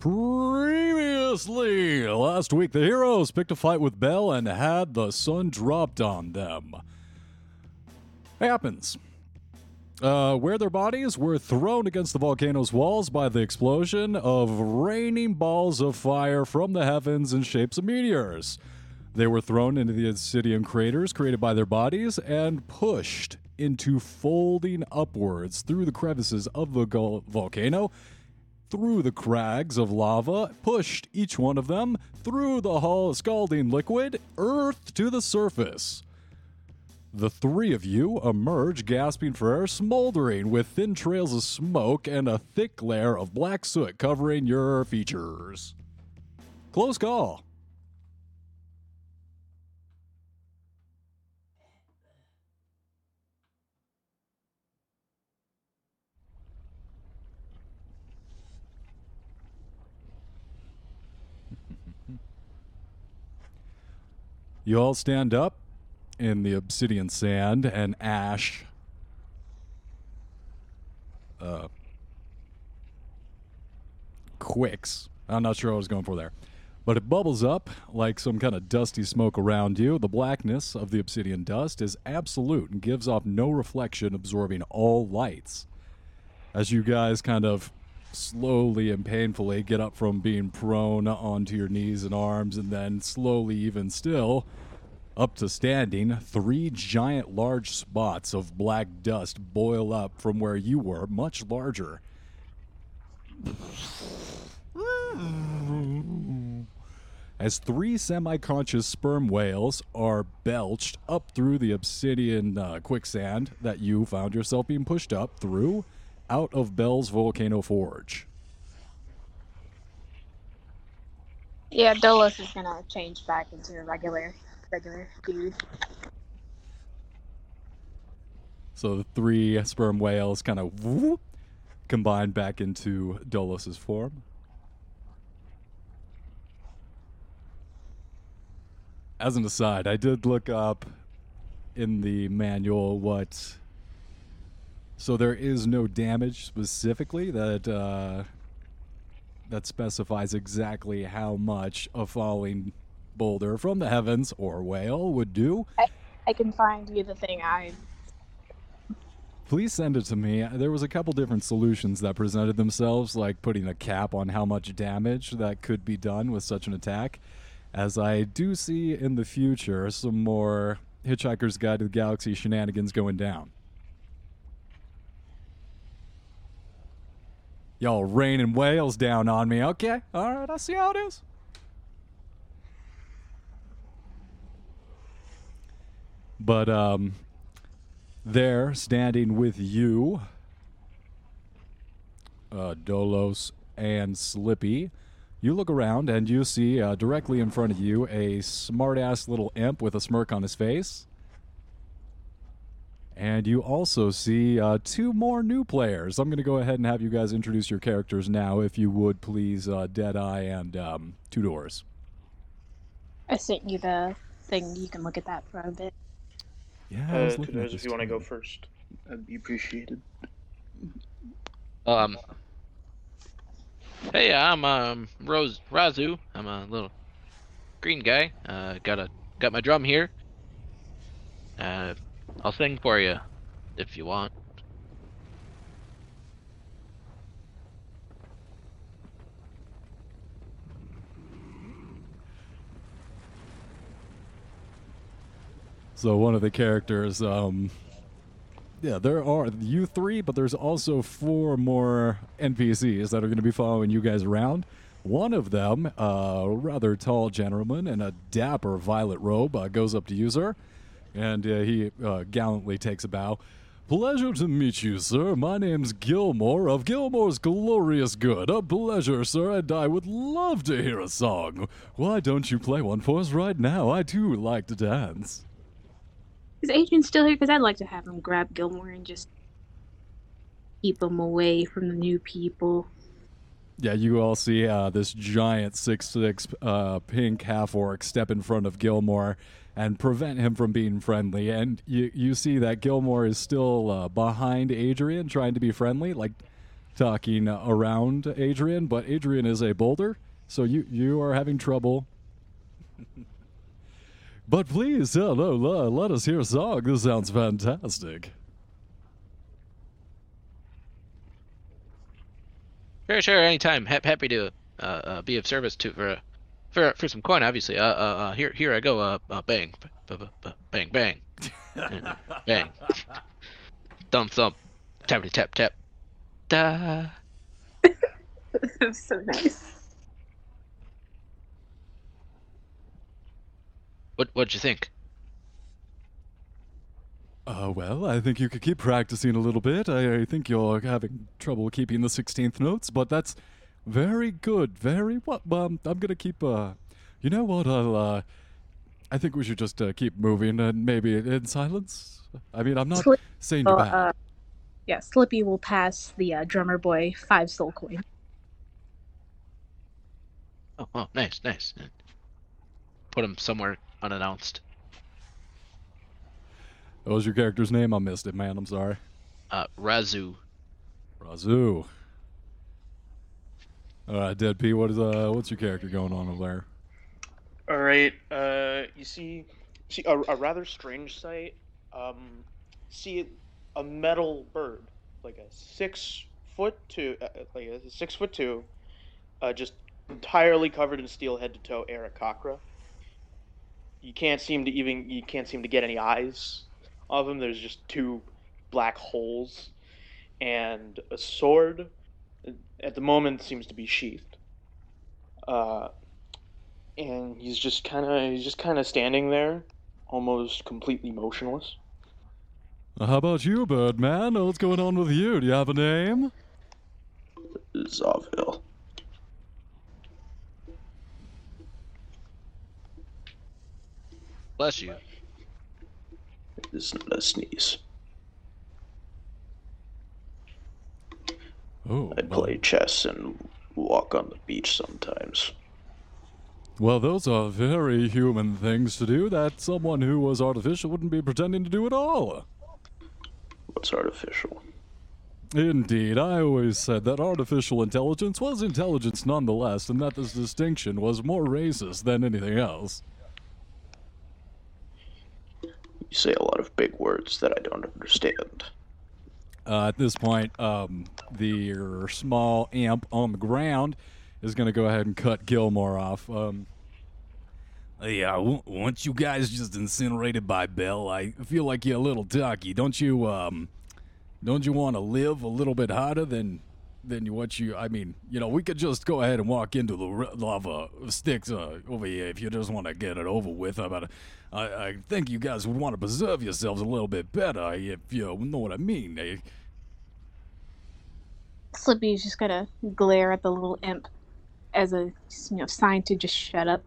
Previously, last week, the heroes picked a fight with Bel and had the sun dropped on them. Happens. Uh, where their bodies were thrown against the volcano's walls by the explosion of raining balls of fire from the heavens in shapes of meteors. They were thrown into the obsidian craters created by their bodies and pushed into folding upwards through the crevices of the gul- volcano through the crags of lava, pushed each one of them through the hull scalding liquid, earth to the surface. The three of you emerge gasping for air, smoldering with thin trails of smoke and a thick layer of black soot covering your features. Close call. You all stand up in the obsidian sand and ash. Uh, quicks. I'm not sure what I was going for there. But it bubbles up like some kind of dusty smoke around you. The blackness of the obsidian dust is absolute and gives off no reflection, absorbing all lights. As you guys kind of slowly and painfully get up from being prone onto your knees and arms, and then slowly, even still, up to standing, three giant large spots of black dust boil up from where you were, much larger. As three semi conscious sperm whales are belched up through the obsidian uh, quicksand that you found yourself being pushed up through out of Bel's volcano forge. Yeah, Dolos is gonna change back into a regular, regular dude. So the three sperm whales kind of combine back into Dolos's form. As an aside, I did look up in the manual what. So there is no damage specifically that uh, that specifies exactly how much a falling boulder from the heavens or whale would do. I can find you the thing I. Please send it to me. There was a couple different solutions that presented themselves, like putting a cap on how much damage that could be done with such an attack. As I do see in the future some more Hitchhiker's Guide to the Galaxy shenanigans going down. Y'all raining whales down on me. Okay, all right, I see how it is. But um, there, standing with you, uh, Dolos and Slippy, you look around and you see uh, directly in front of you a smartass little imp with a smirk on his face. And you also see uh, two more new players. I'm going to go ahead and have you guys introduce your characters now, if you would please, uh, Deadeye and um, Two Doors. I sent you the thing. You can look at that for a bit. Yeah, I Uh, to looking at those this if you want to go first, that'd be appreciated. Um. Hey, I'm um Rose Razu. I'm a little green guy. Uh, got a got my drum here. Uh, I'll sing for you if you want. So one of the characters, um, yeah, there are you three, but there's also four more NPCs that are going to be following you guys around. One of them, a rather tall gentleman in a dapper violet robe, uh, goes up to you, sir, and uh, he uh, gallantly takes a bow. Pleasure to meet you, sir. My name's Gilmore of Gilmore's Glorious Good. A pleasure, sir, and I would love to hear a song. Why don't you play one for us right now? I do like to dance. Is Adrian still here? Because I'd like to have him grab Gilmore and just keep him away from the new people. Yeah, you all see uh, this giant six six uh, pink half orc step in front of Gilmore and prevent him from being friendly. And you you see that Gilmore is still uh, behind Adrian, trying to be friendly, like talking around Adrian, but Adrian is a boulder, so you you are having trouble. but please, uh, no, no, let us hear a song. This sounds fantastic. Sure, sure. Anytime. Ha- happy to uh, uh, be of service to for for for some coin. Obviously. Uh, uh, uh here here I go. Uh, uh bang, bang, bang, bang. Thumb thump, tappity tap tap. Da. so nice. What what'd you think? Uh, well, I think you could keep practicing a little bit. I, I think you're having trouble keeping the 16th notes, but that's very good. Very what? Um, I'm gonna keep. Uh, you know what? I'll. Uh, I think we should just uh, keep moving and maybe in silence. I mean, I'm not Slip- saying you're Oh, bad. uh, yeah, Slippy will pass the uh, drummer boy five soul coin. Oh, oh, nice, nice. Put him somewhere unannounced. What was your character's name? I missed it, man. I'm sorry. Uh, Razu. Razoo. All right, Dead P. What is uh? What's your character going on over there? All right. Uh, you see, see a, a rather strange sight. Um, see a metal bird, like a six foot two, uh, like a six foot two, uh, just entirely covered in steel head to toe, Aarakocra. You can't seem to even you can't seem to get any eyes of him. There's just two black holes, and a sword. At the moment, seems to be sheathed. Uh, and he's just kind of he's just kind of standing there, almost completely motionless. Uh, how about you, Birdman? What's going on with you? Do you have a name? Zavil. Bless you. It's not a sneeze. Oh, I well- play chess and walk on the beach sometimes. Well, those are very human things to do that someone who was artificial wouldn't be pretending to do at all. What's artificial? Indeed, I always said that artificial intelligence was intelligence nonetheless, and that this distinction was more racist than anything else. You say a lot of big words that I don't understand. Uh, at this point, um, the small amp on the ground is going to go ahead and cut Gilmore off. Um, yeah, w- once you guys just incinerated by Bel, I feel like you're a little ducky. Don't you? Um, don't you want to live a little bit harder than than you- what you? I mean, you know, we could just go ahead and walk into the lava sticks uh, over here if you just want to get it over with. But I, I think you guys would want to preserve yourselves a little bit better if you know what I mean. Eh? Slippy's just gonna glare at the little imp as a you know sign to just shut up.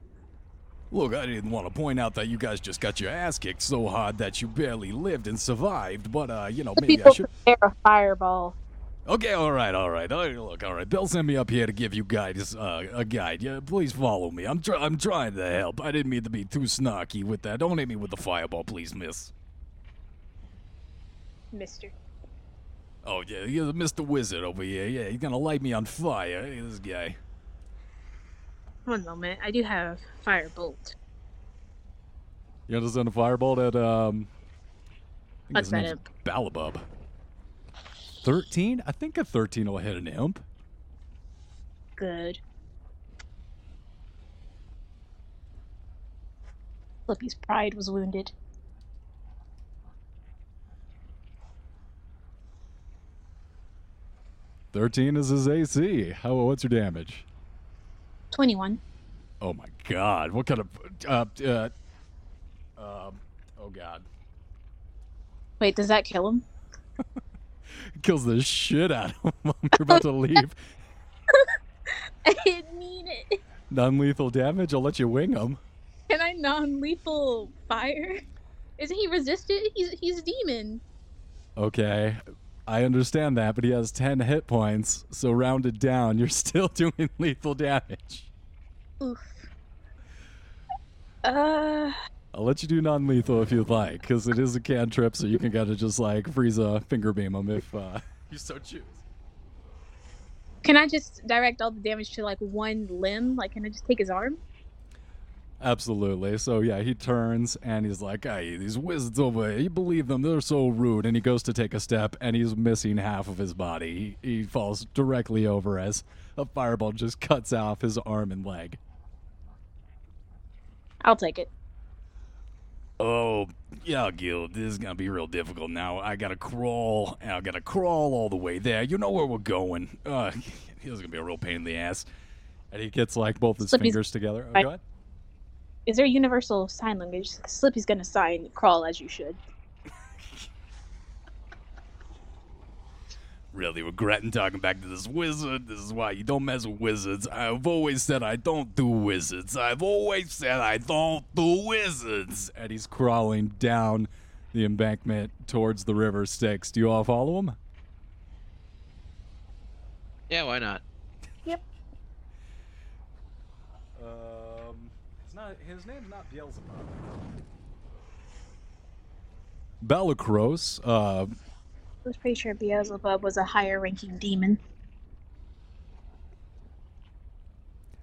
Look, I didn't want to point out that you guys just got your ass kicked so hard that you barely lived and survived, but uh, you know, maybe I should. prepare a fireball. Okay, all right, all right. All right look, all right. They'll send me up here to give you guys uh, a guide. Yeah, please follow me. I'm try- I'm trying to help. I didn't mean to be too snarky with that. Don't hit me with the fireball, please, miss. Mister. Oh yeah, you're Mr. Wizard over here. Yeah, he's gonna light me on fire. Hey, this guy. One moment. I do have firebolt. You understand a fireball at um. I think What's that? Balabub. Thirteen? I think a thirteen will hit an imp. Good. Slippy's pride was wounded. Thirteen is his AC. How? What's your damage? Twenty-one. Oh my God! What kind of? Uh, uh, um, oh God! Wait, does that kill him? Kills the shit out of him. when You're about to leave. I didn't mean it. Non-lethal damage. I'll let you wing him. Can I non-lethal fire? Isn't he resisted? He's he's a demon. Okay, I understand that, but he has ten hit points. So rounded down, you're still doing lethal damage. Oof. Uh, I'll let you do non-lethal if you'd like, because it is a cantrip, so you can kind of just like freeze a finger beam him if uh, you so choose. Can I just direct all the damage to like one limb? Like, can I just take his arm? Absolutely. So yeah, he turns and he's like, "Hey, these wizards over here, you believe them? They're so rude." And he goes to take a step, and he's missing half of his body. He, he falls directly over as a fireball just cuts off his arm and leg. I'll take it. Oh, yeah, Gil, this is gonna be real difficult now. I gotta crawl, and I gotta crawl all the way there. You know where we're going. Uh, this is gonna be a real pain in the ass. And he gets like both his Slippy's- fingers together. Oh, I- go ahead. Is there universal sign language? Slippy's gonna sign crawl as you should. really regretting talking back to this wizard. This is why you don't mess with wizards. I've always said I don't do wizards. I've always said I don't do wizards. And he's crawling down the embankment towards the river Styx. Do you all follow him? Yeah, why not? Yep. Um, it's not. His name's not Beelzebub. Balakros, uh, I was pretty sure Beelzebub was a higher ranking demon.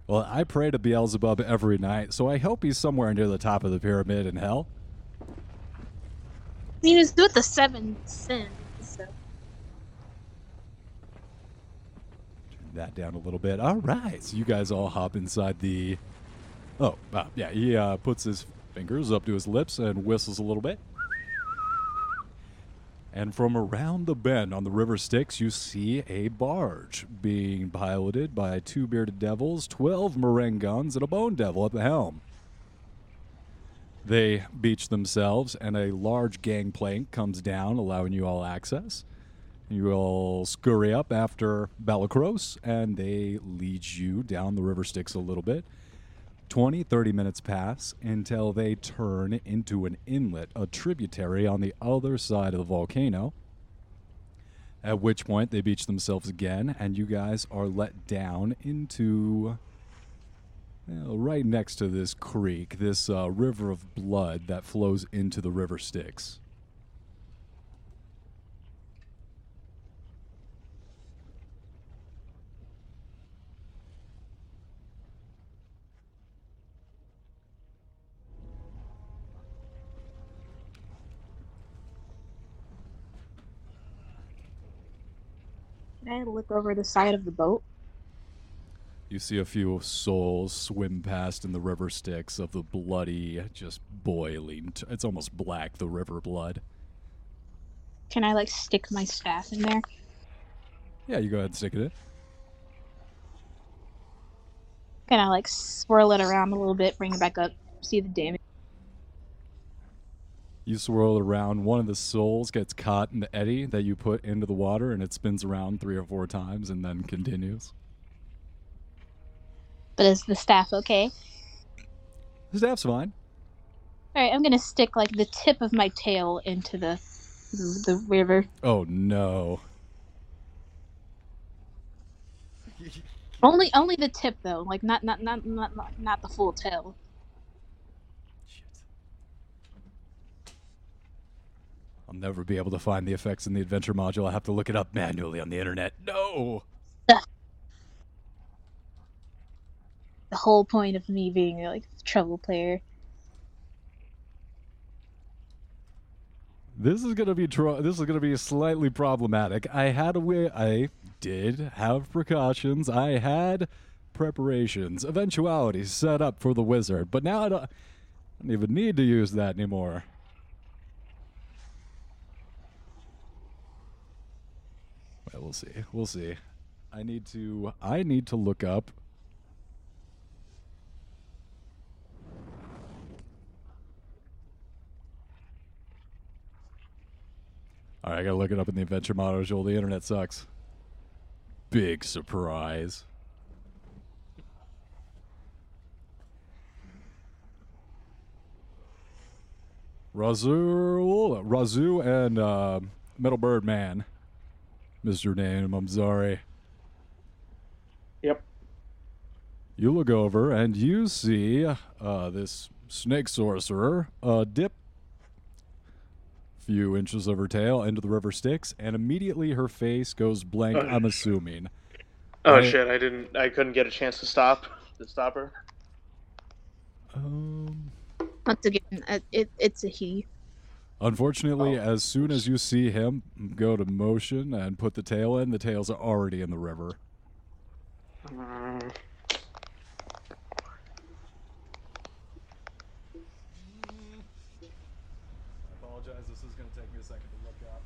well, I pray to Beelzebub every night, so I hope he's somewhere near the top of the pyramid in hell. He was with the seven sins. So. Turn that down a little bit. All right, so you guys all hop inside the. Oh, uh, yeah, he uh, puts his fingers up to his lips and whistles a little bit. And from around the bend on the river Styx, you see a barge being piloted by two bearded devils, 12 Marengons, and a bone devil at the helm. They beach themselves, and a large gangplank comes down, allowing you all access. You all scurry up after Balakros, and they lead you down the river Styx a little bit. 20, 30 minutes pass until they turn into an inlet, a tributary on the other side of the volcano. At which point they beach themselves again, and you guys are let down into right next to this creek, this uh, river of blood that flows into the river Styx. I look over the side of the boat? You see a few souls swim past in the river Styx of the bloody, just boiling. T- it's almost black, the river blood. Can I like stick my staff in there? Yeah, you go ahead and stick it in. Can I like swirl it around a little bit, bring it back up, see the damage? You swirl it around. One of the souls gets caught in the eddy that you put into the water, and it spins around three or four times and then continues. But is the staff okay? The staff's fine. All right, I'm gonna stick like the tip of my tail into the the, river. Oh no. Only only the tip though, like not not not not not, not the full tail. I'll never be able to find the effects in the adventure module. I'll have to look it up manually on the internet. No. The whole point of me being like a trouble player. This is gonna be tr- this is gonna be slightly problematic. I had a way. I did have precautions. I had preparations, eventualities set up for the wizard, but now I don't, I don't even need to use that anymore. Well, see. We'll see. I need to. I need to look up. All right, I gotta look it up in the adventure module. The internet sucks. Big surprise. Razoo, Razoo, and uh, Metal Bird Man. Missed your name. I'm sorry. Yep. You look over and you see uh, this snake sorcerer uh, dip few inches of her tail into the river Styx, and immediately her face goes blank. Oh. I'm assuming. Oh I- shit! I didn't. I couldn't get a chance to stop. To stop her. Um, Once again, uh, it, it's a he. Unfortunately, Oh. as soon as you see him go to motion and put the tail in, the tails are already in the river. Mm, I apologize. This is going to take me a second to look up.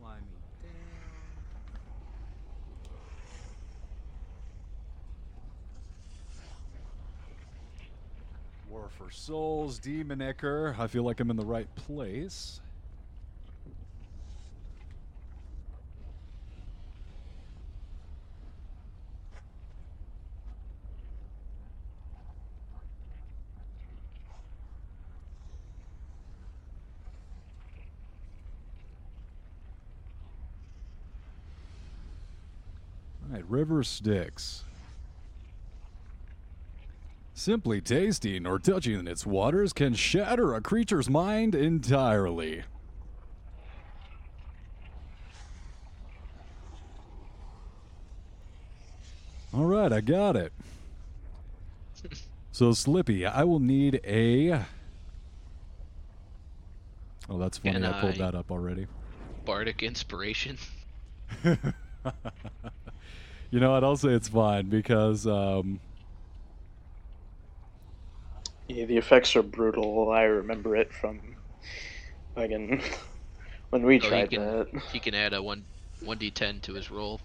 Climbing down. War for Souls, Demon Icker. I feel like I'm in the right place. All right, River Styx. Simply tasting or touching its waters can shatter a creature's mind entirely. All right, I got it. So, Slippy, I will need a. Oh, that's funny. Can I pulled I- that up already. Bardic inspiration. you know what? I'll say it's fine because um, yeah, the effects are brutal. I remember it from, again, when we Oh, he tried can- that. He can add a one one d10 to his roll.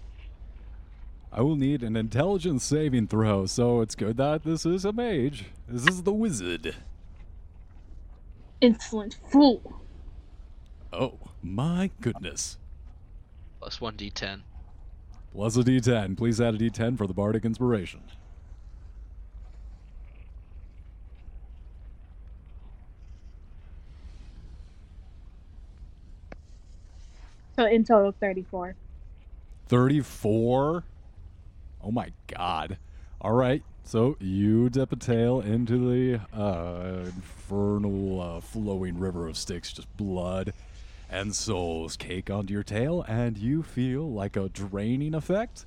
I will need an intelligence saving throw, so it's good that this is a mage. This is the wizard. Insolent fool. Oh, my goodness. Plus one d10. Plus a d10. Please add a d10 for the bardic inspiration. So in total, 34. 34? Oh my god. All right, so you dip a tail into the uh, infernal uh, flowing river of Styx, just blood and souls cake onto your tail, and you feel like a draining effect.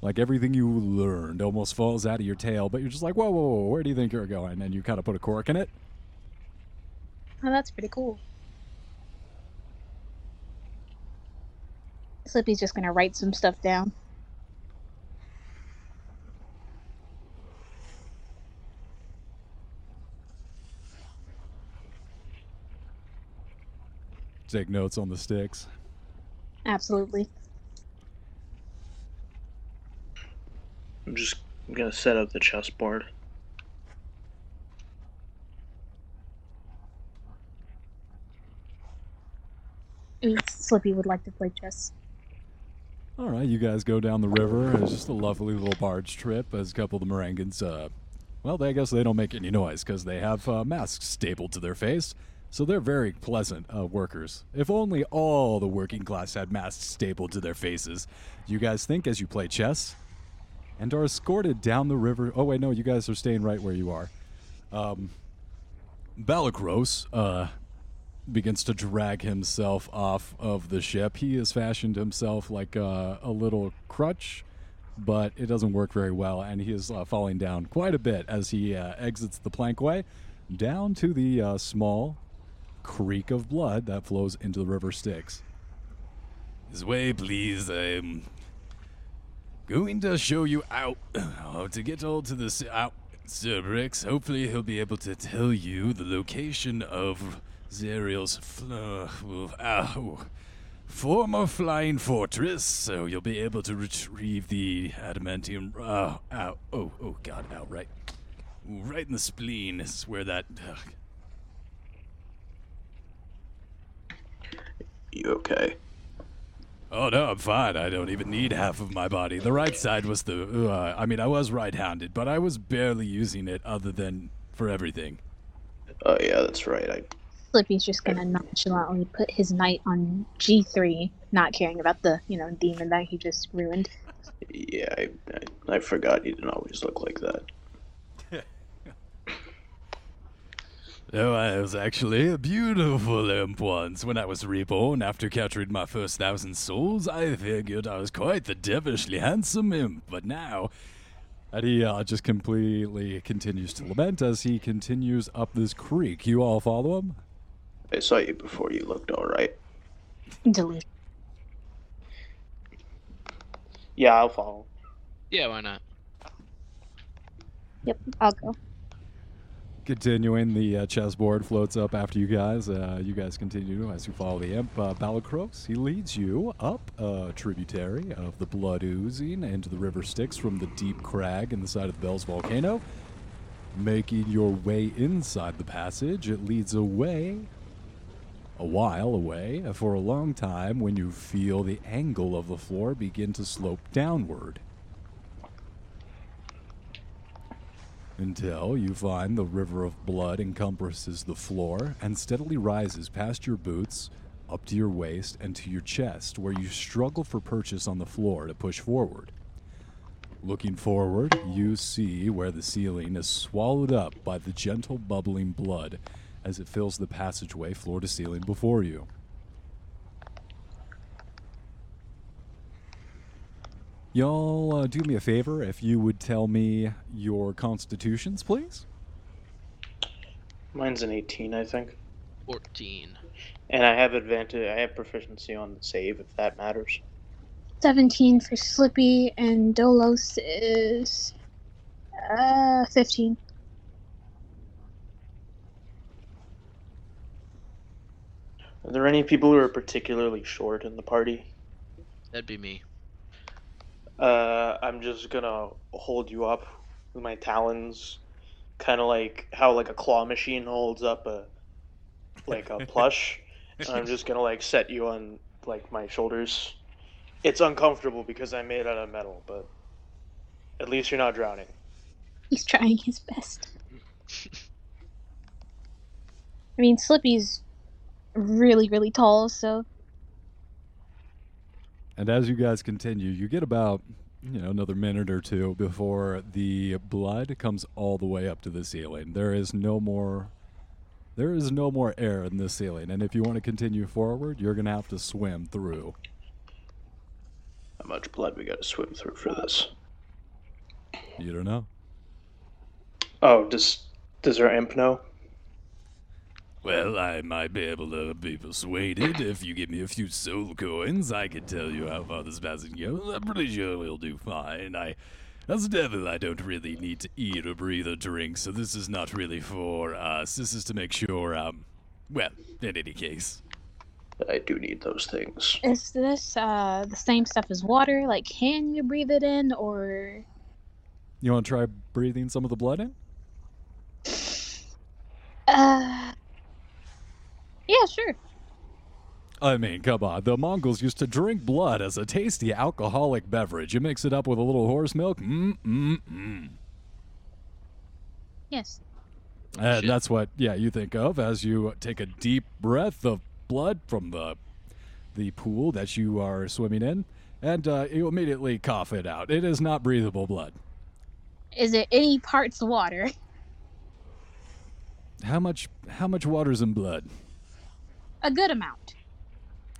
Like everything you learned almost falls out of your tail, but you're just like, whoa, whoa, whoa, where do you think you're going? And you kind of put a cork in it. Oh, that's pretty cool. Slippy's just gonna write some stuff down. Take notes on the Styx. Absolutely. I'm just gonna set up the chessboard. Ooh, Slippy would like to play chess. All right, you guys go down the river. It's just a lovely little barge trip as a couple of the Marangans, uh, well, they, I guess they don't make any noise because they have uh, masks stapled to their face. So they're very pleasant uh, workers. If only all the working class had masks stapled to their faces. You guys think as you play chess and are escorted down the river. Oh, wait, no, you guys are staying right where you are. Um, Balakros, uh, begins to drag himself off of the ship. He has fashioned himself like a, a little crutch, but it doesn't work very well, and he is uh, falling down quite a bit as he uh, exits the plankway down to the uh, small creek of blood that flows into the river Styx. This way, please. I'm going to show you out how to get all to this out. Sir hopefully he'll be able to tell you the location of Zariel's fl- ow, former flying fortress, so you'll be able to retrieve the adamantium. Uh, ow, oh, oh, God, ow, right, right in the spleen is where that. Uh, You okay? oh no, I'm fine. I don't even need half of my body. The right side was the. Uh, I mean, I was right-handed, but I was barely using it other than for everything. Oh yeah, that's right. I Slippy's just gonna nonchalantly put his knight on G3, not caring about the, you know, demon that he just ruined. Yeah, I, I, I forgot he didn't always look like that. Oh, I was actually a beautiful imp once. When I was reborn after capturing my first thousand souls, I figured I was quite the devilishly handsome imp. But now, and he uh, just completely continues to lament as he continues up this creek. You all follow him? I saw you before. You looked all right. Delete. Yeah, I'll follow. Yeah, why not? Yep, I'll go. Continuing, the uh, chessboard floats up after you guys. Uh, you guys continue as you follow the imp. Uh, Balacros, he leads you up a tributary of the blood oozing into the river Styx from the deep crag in the side of the Bel's volcano. Making your way inside the passage, it leads away, a while away, uh, for a long time when you feel the angle of the floor begin to slope downward. until you find the river of blood encompasses the floor and steadily rises past your boots, up to your waist, and to your chest, where you struggle for purchase on the floor to push forward. Looking forward, you see where the ceiling is swallowed up by the gentle bubbling blood as it fills the passageway floor to ceiling before you. Y'all uh, do me a favor if you would tell me your constitutions, please. Mine's an 18, I think. 14. And I have advantage. I have proficiency on the save, if that matters. 17 for Slippy, and Dolos is uh 15. Are there any people who are particularly short in the party? That'd be me. Uh, I'm just gonna hold you up with my talons, kind of like how like a claw machine holds up a like a plush. and I'm just gonna like set you on like my shoulders. It's uncomfortable because I'm made out of metal, but at least you're not drowning. He's trying his best. I mean, Slippy's really, really tall, so And as you guys continue, you get about you know another minute or two before the blood comes all the way up to the ceiling. There is no more there is no more air in this ceiling, and if you want to continue forward, you're gonna have to swim through. How much blood we gotta swim through for this? You don't know. Oh, does does our imp know? Well, I might be able to be persuaded if you give me a few soul coins. I can tell you how far this passage goes. I'm pretty sure we'll do fine. I, as a devil, I don't really need to eat or breathe or drink, so this is not really for us. This is to make sure, um, well, in any case. I do need those things. is this uh the same stuff as water? Like, can you breathe it in, or You want to try breathing some of the blood in? uh? Yeah, sure. I mean, come on. The Mongols used to drink blood as a tasty alcoholic beverage. You mix it up with a little horse milk. Mm mm mm. Yes. And Shit. that's what, yeah, you think of as you take a deep breath of blood from the the pool that you are swimming in, and uh, you immediately cough it out. It is not breathable blood. Is it any parts water? How much? How much water's in blood? A good amount.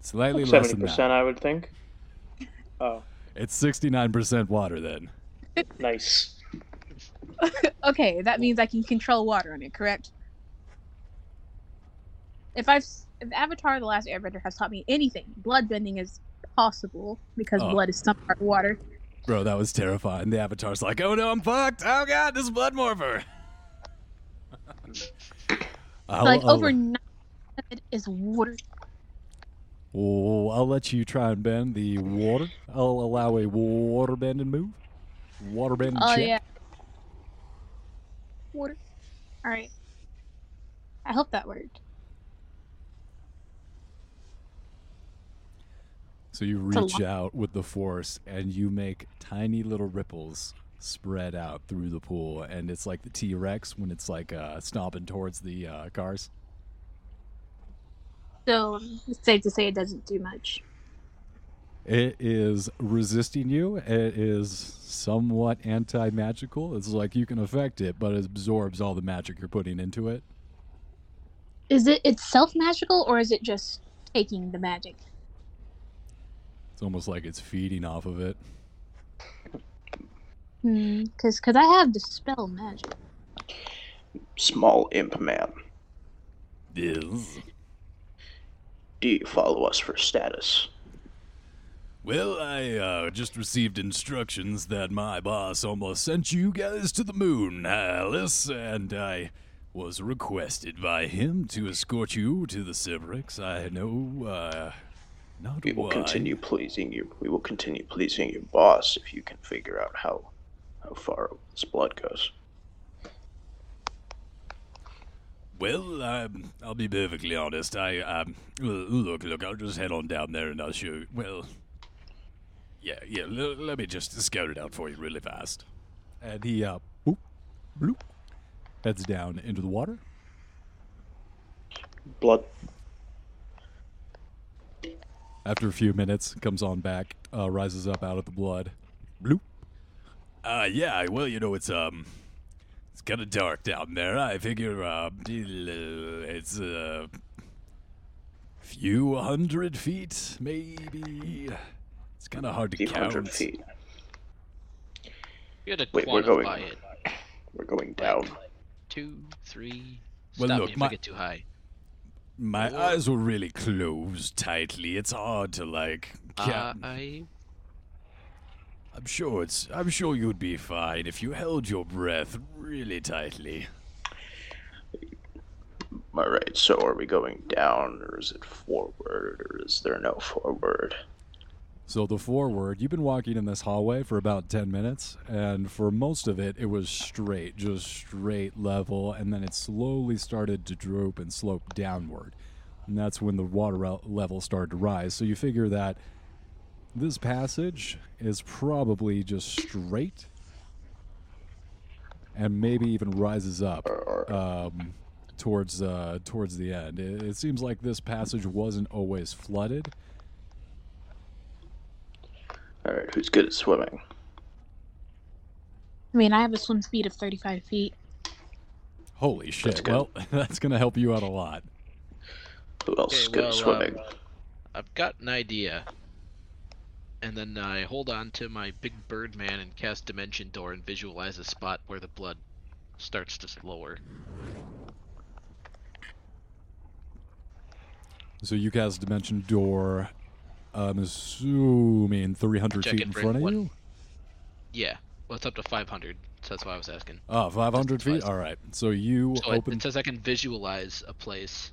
Slightly less Seventy than that. percent, I would think. Oh, It's sixty-nine percent water. Then nice. okay, that means I can control water on it, correct? If I've if Avatar: The Last Airbender has taught me anything, bloodbending is possible because Oh. blood is some part water. Bro, that was terrifying. The Avatar's like, oh no, I'm fucked. Oh god, this is blood morpher. I'll, like I'll- over ninety of it is water. Oh, I'll let you try and bend the water. I'll allow a water bending move. Water bending Oh check. yeah. Water. All right. I hope that worked. So you reach out with the force and you make tiny little ripples spread out through the pool, and it's like the T Rex when it's like uh, stomping towards the uh, cars. So it's safe to say it doesn't do much. It is resisting you. It is somewhat anti magical. It's like you can affect it, but it absorbs all the magic you're putting into it. Is it itself magical or is it just taking the magic? It's almost like it's feeding off of it. Hmm. Cause, cause I have dispel magic. Small imp man. Yes. Do you follow us for status? Well, I uh, just received instructions that my boss almost sent you guys to the moon, Alice, and I was requested by him to escort you to the Sibriex. I know, uh, not We will why. continue pleasing you. We will continue pleasing your boss if you can figure out how how far this blood goes. Well, um, I'll be perfectly honest. I um, look, look. I'll just head on down there and I'll show you. Well, yeah, yeah. L- let me just scout it out for you really fast. And he uh, boop, bloop, heads down into the water. Blood. After a few minutes, comes on back, uh, rises up out of the blood. Bloop. Uh, yeah. Well, you know, it's um, it's kind of dark down there. I figure uh, it's a few hundred feet, maybe. It's kind of hard to Few count. hundred feet. You had to Wait, we're going it. We're going down. Two, three. Well, Stop look, me my- get too high. My Four. eyes were really closed tightly. It's hard to like. Uh, count. I I'm sure it's. I'm sure you'd be fine if you held your breath really tightly. All right. So are we going down, or is it forward, or is there no forward? So the forward, you've been walking in this hallway for about 10 minutes, and for most of it, it was straight, just straight level, and then it slowly started to droop and slope downward. And that's when the water level started to rise. So you figure that this passage is probably just straight and maybe even rises up Or, or um, towards uh, towards the end. It, it seems like this passage wasn't always flooded. all right. Who's good at swimming? I mean, I have a swim speed of 35 feet. Holy shit! good. Well, that's gonna help you out a lot. Who else is good well, at swimming? um, I've got an idea. And then I hold on to my big bird man and cast Dimension Door and visualize a spot where the blood starts to lower. So you cast Dimension Door. I'm assuming 300 Check feet in front of what- you. Yeah, well, it's up to 500, so that's why I was asking. Ah, oh, 500 feet. All right. So you So it, open. it says I can visualize a place,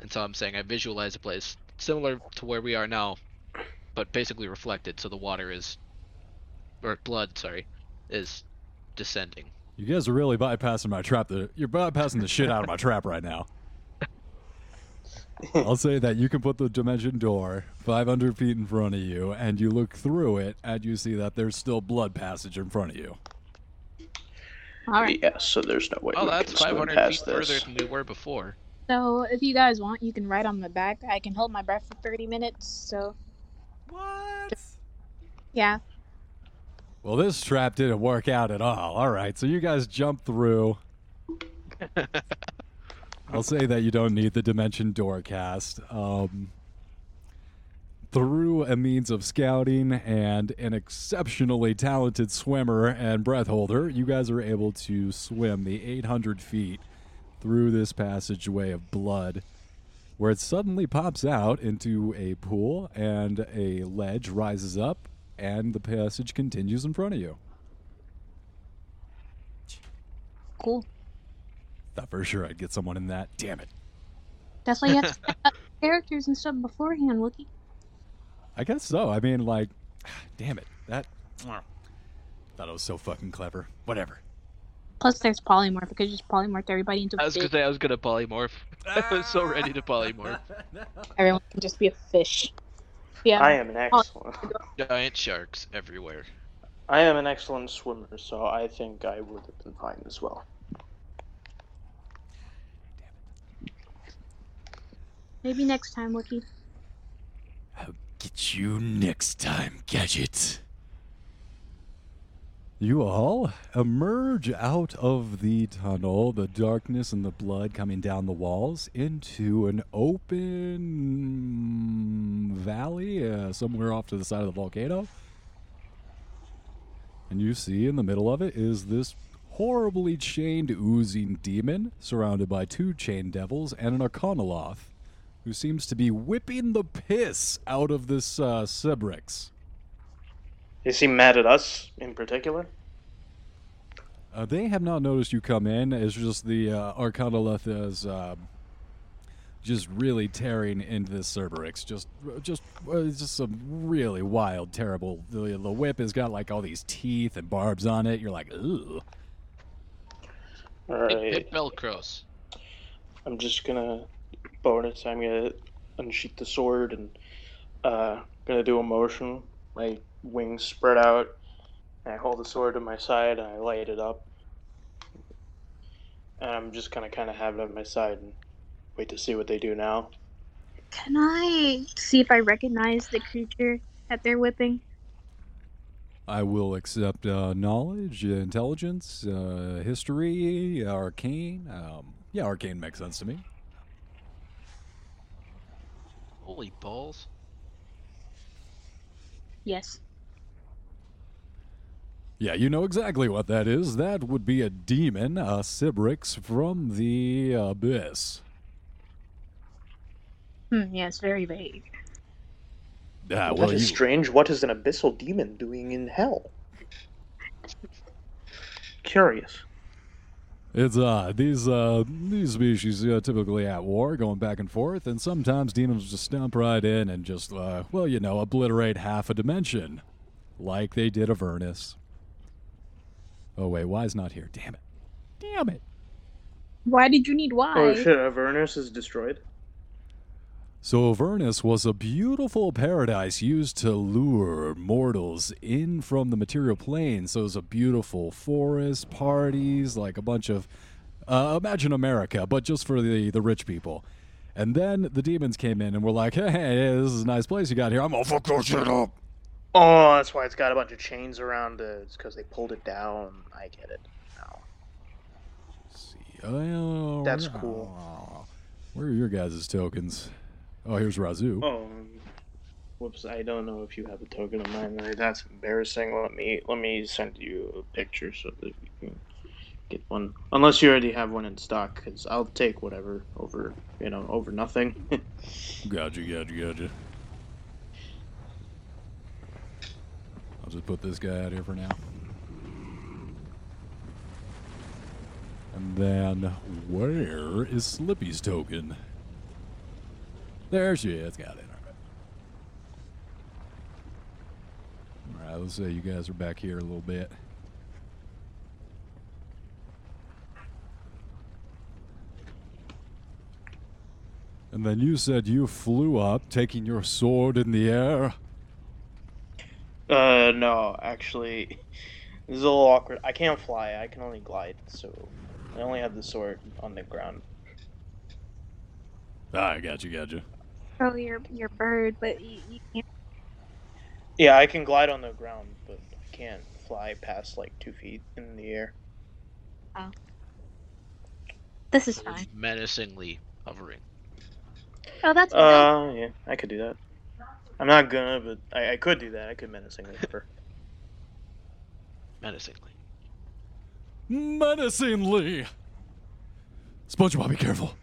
and so I'm saying I visualize a place similar to where we are now, but basically reflected, so the water is, or blood, sorry, is descending. you guys are really bypassing my trap. The, you're bypassing the shit out of my trap right now. I'll say that you can put the dimension door 500 feet in front of you, and you look through it, and you see that there's still blood passage in front of you. All right. Yeah. So there's no way Oh, we that's can swim 500 feet past further this. than we were before. So if you guys want, you can ride on my back. I can hold my breath for 30 minutes. So What? yeah. Well, this trap didn't work out at all. All right, so you guys jump through. I'll say that you don't need the dimension door cast. Um, through a means of scouting and an exceptionally talented swimmer and breath holder, you guys are able to swim the 800 feet through this passageway of blood, where it suddenly pops out into a pool and a ledge rises up, and the passage continues in front of you. Cool. Thought for sure I'd get someone in that. Damn it. That's why you have to set up characters and stuff beforehand, Wookie. I guess so. I mean, like, damn it. That. Thought I was so fucking clever. Whatever. Plus, there's polymorph. I could just polymorph everybody into fish. I was fish. gonna say I was gonna polymorph. I was so ready to polymorph. Everyone can just be a fish. Yeah. I am an oh. excellent. Giant sharks everywhere. I am an excellent swimmer, so I think I would have been fine as well. Maybe next time, Wookie. I'll get you next time, Gadget. You all emerge out of the tunnel, the darkness and the blood coming down the walls, into an open valley uh, somewhere off to the side of the volcano. And you see in the middle of it is this horribly chained, oozing demon surrounded by two chain devils and an Arcanoloth who seems to be whipping the piss out of this uh. Is he mad at us in particular? Uh, they have not noticed you come in. It's just the uh, Arcanoloth is uh, just really tearing into this Sibriex. Just, just, uh, it's just some really wild, terrible. The, the whip has got like all these teeth and barbs on it. You're like, ooh. All Hit, Velcros. I'm just gonna bonus. I'm gonna unsheath the sword and uh, gonna do a motion. My wings spread out. And I hold the sword to my side and I light it up. And I'm just gonna kind of have it at my side and wait to see what they do now. Can I see if I recognize the creature that they're whipping? I will accept uh, knowledge, intelligence, uh, history, arcane. Um, yeah, arcane makes sense to me. Holy balls. Yes. Yeah, you know exactly what that is. That would be a demon, a Sibriex from the abyss. Hmm, yes, very vague. Ah, that well, is you, strange. What is an abyssal demon doing in hell? Curious. it's uh these uh these species uh, typically at war, going back and forth, and sometimes demons just stomp right in and just uh well, you know, obliterate half a dimension, like they did Avernus. Oh wait, why's not here? Damn it! Damn it! Why did you need why? Oh shit! Avernus is destroyed. So Avernus was a beautiful paradise used to lure mortals in from the material plane. So it was a beautiful forest, parties, like a bunch of uh, imagine America, but just for the the rich people. And then the demons came in and were like, "Hey, hey, this is a nice place you got here. I'm gonna fuck your shit up." Oh, that's why it's got a bunch of chains around it. It's because they pulled it down. I get it now. see, oh, That's cool. Where are your guys' tokens? Oh, here's Razu. Oh, whoops! I don't know if you have a token of mine. That's embarrassing. Let me let me send you a picture so that you can get one. Unless you already have one in stock, because I'll take whatever over you know over nothing. Gotcha, gotcha, gotcha. I'll just put this guy out here for now. And then, where is Slippy's token? There she is. Got it. All right. All right. Let's say you guys are back here a little bit. And then you said you flew up, taking your sword in the air. Uh, no, actually, this is a little awkward. I can't fly. I can only glide, so I only have the sword on the ground. Ah, I got you, got you. Oh, you're you're bird, but you, you can't. Yeah, I can glide on the ground, but I can't fly past like two feet in the air. Oh, this is fine. menacingly hovering. Oh, that's. Uh, yeah, I could do that. I'm not gonna, but I, I could do that. I could menacingly hover. Menacingly. Menacingly! SpongeBob, be careful.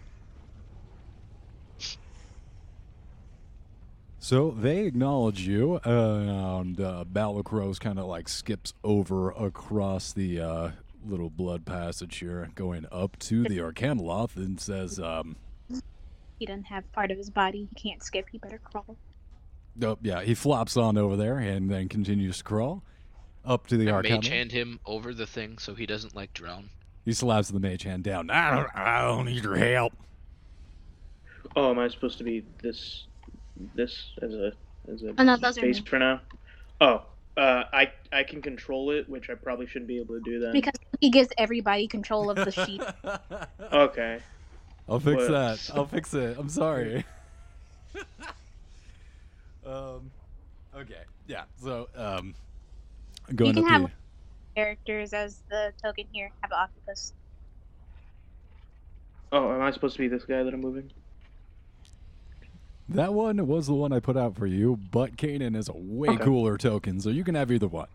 So they acknowledge you, and uh, Balacrose kind of like skips over across the uh, little blood passage here, going up to the Arcanoloth, and says, um, He doesn't have part of his body. He can't skip. He better crawl. Oh, yeah, he flops on over there and then continues to crawl up to the I mage hand him over the thing so he doesn't like drown. He slaps the mage hand down. I don't, I don't need your help. Oh, am I supposed to be this, this as a as a Oh, no, those are base for now? Oh, uh, I I can control it, which I probably shouldn't be able to do then. Because he gives everybody control of the sheep. Okay. I'll fix What? that. I'll fix it. I'm sorry. Um, okay. Yeah. So, um, going can have- the- Characters as the token here have octopus. Oh, am I supposed to be this guy that I'm moving? That one was the one I put out for you, but Kanan is a way Okay. cooler token, so you can have either one.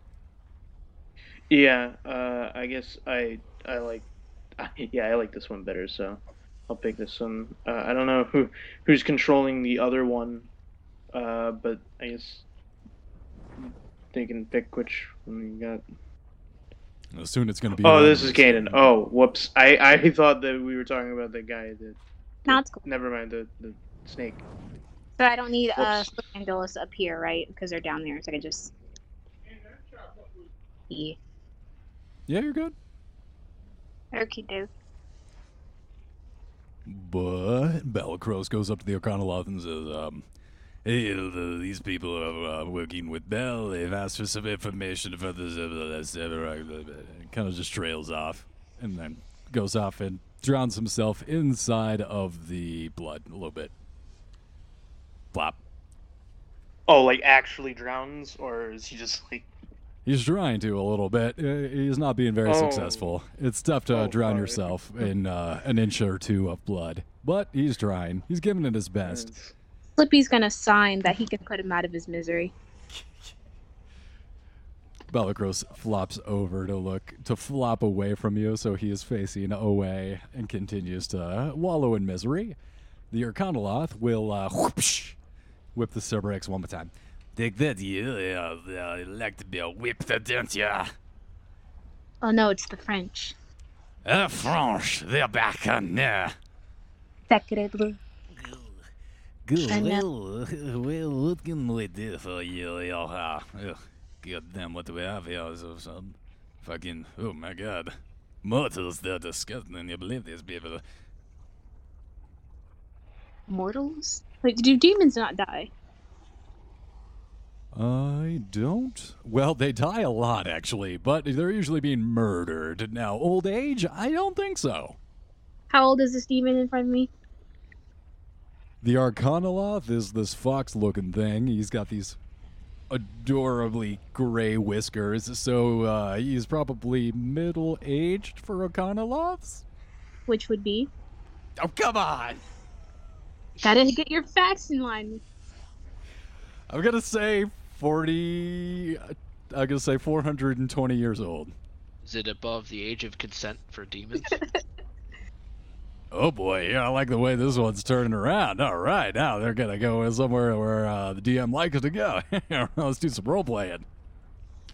Yeah. Uh, I guess I I like. Yeah, I like this one better, so I'll pick this one. Uh, I don't know who who's controlling the other one, uh, but I guess they can pick which one you got. Soon it's going to be. Oh, this is these. Kanan. Oh, whoops. I, I thought that we were talking about the guy that. No, it's cool. Never mind the, the snake. So I don't need uh Whoops. Angelos up here, right? Because they're down there, so I can just. Yeah. Yeah, you're good. Okay, dude. But Bellicros goes up to the Arcanoloth and says, um, Hey, uh, these people are uh, working with Bel. They've asked for some information for this. Kind of just trails off and then goes off and drowns himself inside of the blood a little bit. Flop. Oh, like actually drowns, or is he just like? He's trying to a little bit. Uh, He's not being very Oh. successful. It's tough to Oh, drown sorry. yourself in uh, an inch or two of blood, but he's trying. He's giving it his best. Slippy's gonna sign that he can put him out of his misery. Bellicros flops over to look to flop away from you, so he is facing away and continues to wallow in misery. The Arcanoloth will uh, whoopsh, whip the Cerberus one more time. Take that, you. Uh, uh, like to be a whipped, don't ya? Oh no, it's the French. Uh, French, they're back on there. Sacre bleu. Good. I Well, well, what can we do for you? Uh, uh, God damn, what do we have here? So, some fucking, oh my god. Mortals, they're disgusting. You believe these people? Mortals? Wait, do demons not die? I don't. Well, they die a lot, actually, but they're usually being murdered. Now, old age? I don't think so. How old is this demon in front of me? The Arcanoloth is this fox looking thing. He's got these adorably gray whiskers, so uh, he's probably middle aged for Arcanoloths. Which would be? Oh, come on! Gotta get your facts in line. I'm gonna say 40. I'm gonna say 420 years old. Is it above the age of consent for demons? Oh boy, yeah, I like the way this one's turning around. All right, now they're gonna go somewhere where uh, the DM likes to go. Let's do some role playing.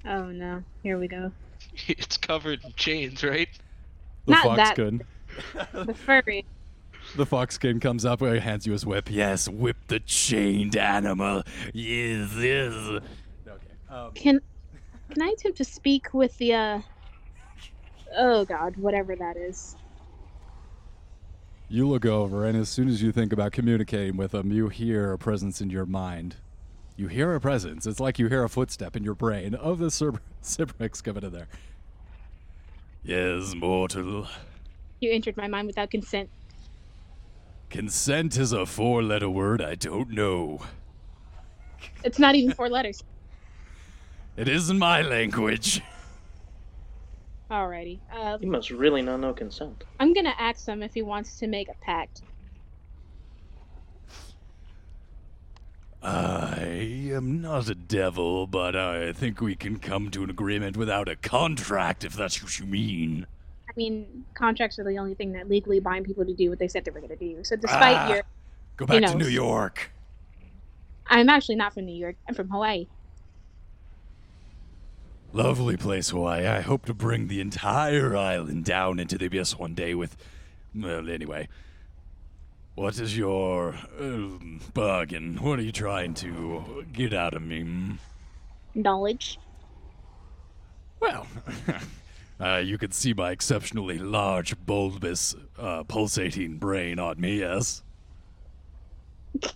Oh no, here we go. it's covered in chains, right? The Not that- foxkin. The furry. The foxkin comes up and hands you his whip. Yes, whip the chained animal. Yes, yes. Okay. Um, Can can I attempt to speak with the uh Oh god, whatever that is. You look over, and as soon as you think about communicating with them, you hear a presence in your mind. You hear a presence. It's like you hear a footstep in your brain of the Sibriex coming in there. Yes, mortal. You entered my mind without consent. Consent is a four letter word I don't know. It's not even four letters. It isn't my language. Alrighty. Uh, You must really not know consent. I'm gonna ask him if he wants to make a pact. I am not a devil, but I think we can come to an agreement without a contract, if that's what you mean. I mean, contracts are the only thing that legally bind people to do what they said they were gonna do. So despite Ah. your Go back to know. New York. I'm actually not from New York. I'm from Hawaii. Lovely place, Hawaii. I hope to bring the entire island down into the abyss one day with. Well, anyway. What is your um, bargain? What are you trying to get out of me? hmm? Knowledge. Well, uh, you can see my exceptionally large, bulbous, uh, pulsating brain on me, yes?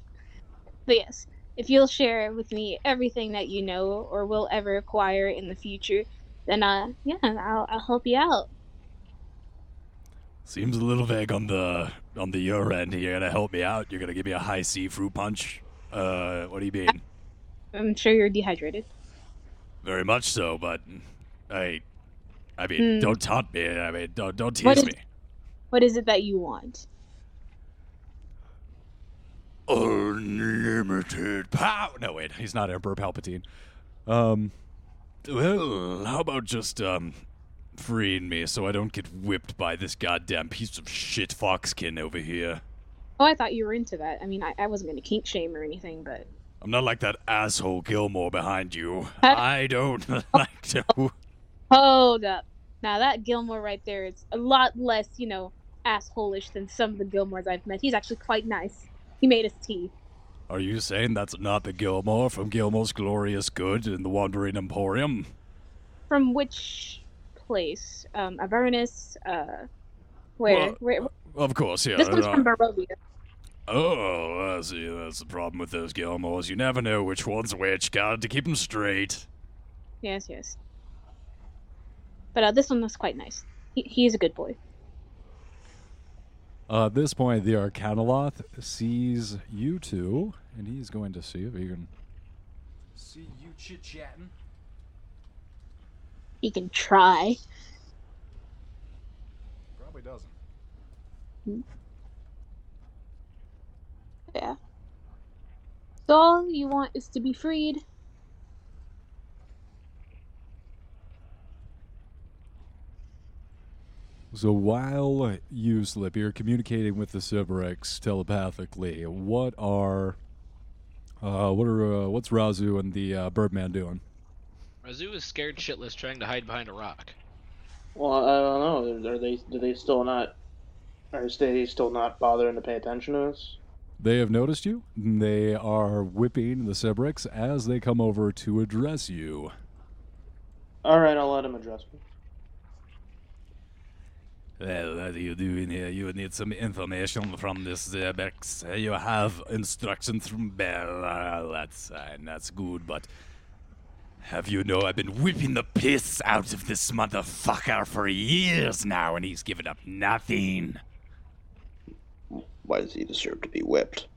Yes, if you'll share with me everything that you know or will ever acquire in the future, then uh, yeah, I'll, I'll help you out. Seems a little vague on the on the your end. You're gonna help me out. You're gonna give me a high C fruit punch. Uh, what do you mean? I'm sure you're dehydrated. Very much so, but I, I mean, Hmm. don't taunt me. I mean, don't don't tease What is- me. What is it that you want? Unlimited power. No, wait, he's not Emperor Palpatine. Um, well, how about just um, freeing me so I don't get whipped by this goddamn piece of shit foxkin over here? Oh, I thought you were into that. I mean, I, I wasn't going to kink shame or anything, but I'm not like that asshole Gilmore behind you. I don't like to. hold up. Now that Gilmore right there is a lot less, you know, assholish than some of the Gilmores I've met. He's actually quite nice. He made us tea. Are you saying that's not the Gilmore from Gilmore's Glorious Good in the Wandering Emporium? From which place? Um, Avernus. Uh, where? Well, where? Of course, yeah. This one's uh, from Barovia. Oh, I see. That's the problem with those Gilmores. You never know which one's which. Got to keep them straight. Yes, yes. But uh, this one was quite nice. He, he's a good boy. Uh, at this point, the Arcanoloth sees you two, and he's going to see if he can. See you chit chatting. He can try. Probably doesn't. Yeah. So all you want is to be freed. So while you, Slip, you're communicating with the Sibriex telepathically, what are. Uh, what are uh, what's Razu and the uh, Birdman doing? Razu is scared shitless trying to hide behind a rock. Well, I don't know. Are they? Do they still not? Are they still not bothering to pay attention to us? They have noticed you. They are whipping the Sibriex as they come over to address you. All right, I'll let him address me. Well, what are you doing here? You need some information from this Zebex. You have instructions from Bel. Uh, that's fine. That's good, but have you know I've been whipping the piss out of this motherfucker for years now, and he's given up nothing. Why does he deserve to be whipped?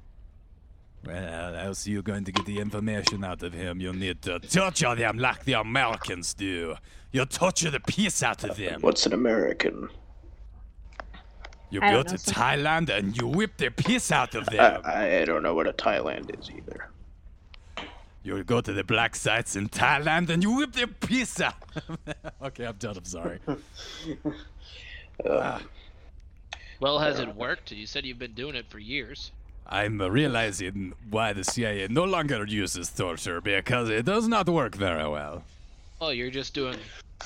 Well, how's you going to get the information out of him? You'll need to torture them like the Americans do. You'll torture the piss out of them. What's an American? You I go to know. Thailand and you whip the piss out of I, them. I don't know what a Thailand is either. You go to the black sites in Thailand and you whip their piss out. okay, I'm done. I'm sorry. Uh, Well, has it worked? You said you've been doing it for years. I'm realizing why the CIA no longer uses torture because it does not work very well. Oh, you're just doing.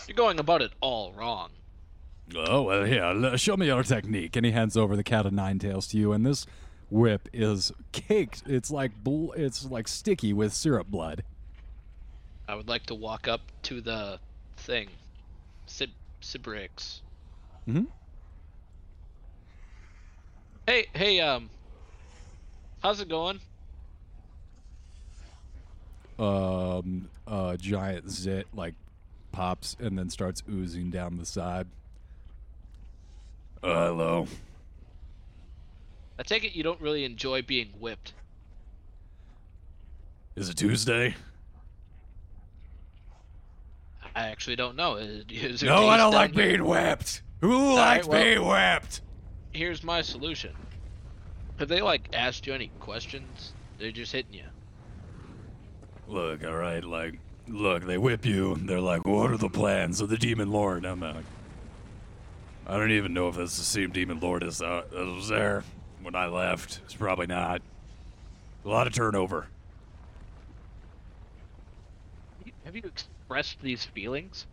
You're going about it all wrong. Oh, well, here, show me your technique. And he hands over the cat of nine tails to you, and this whip is caked. It's like bl- it's like sticky with syrup blood. I would like to walk up to the thing. Sib Sibriex. Mhm. Hey, hey, um, how's it going? Um, a giant zit like pops and then starts oozing down the side. Uh, hello. I take it you don't really enjoy being whipped. Is it Tuesday? I actually don't know. Is, is there No, I don't like here- being whipped. Who right, likes well- being whipped? Here's my solution. Have they like asked you any questions? They're just hitting you. Look, all right, like, look, they whip you. and They're like, what are the plans of the demon lord? I'm like, I don't even know if that's the same demon lord as uh, that was there when I left. It's probably not. A lot of turnover. Have you expressed these feelings?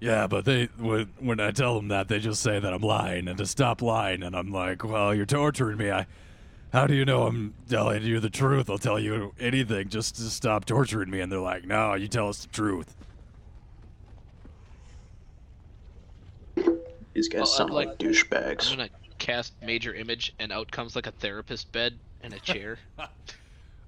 Yeah, but they when when I tell them that, they just say that I'm lying and to stop lying, and I'm like, well, you're torturing me. I, how do you know I'm telling you the truth? I'll tell you anything just to stop torturing me. And they're like, no, you tell us the truth. These guys Well, I'd sound like, like- douchebags. I'm gonna cast major image, and out comes like a therapist bed and a chair.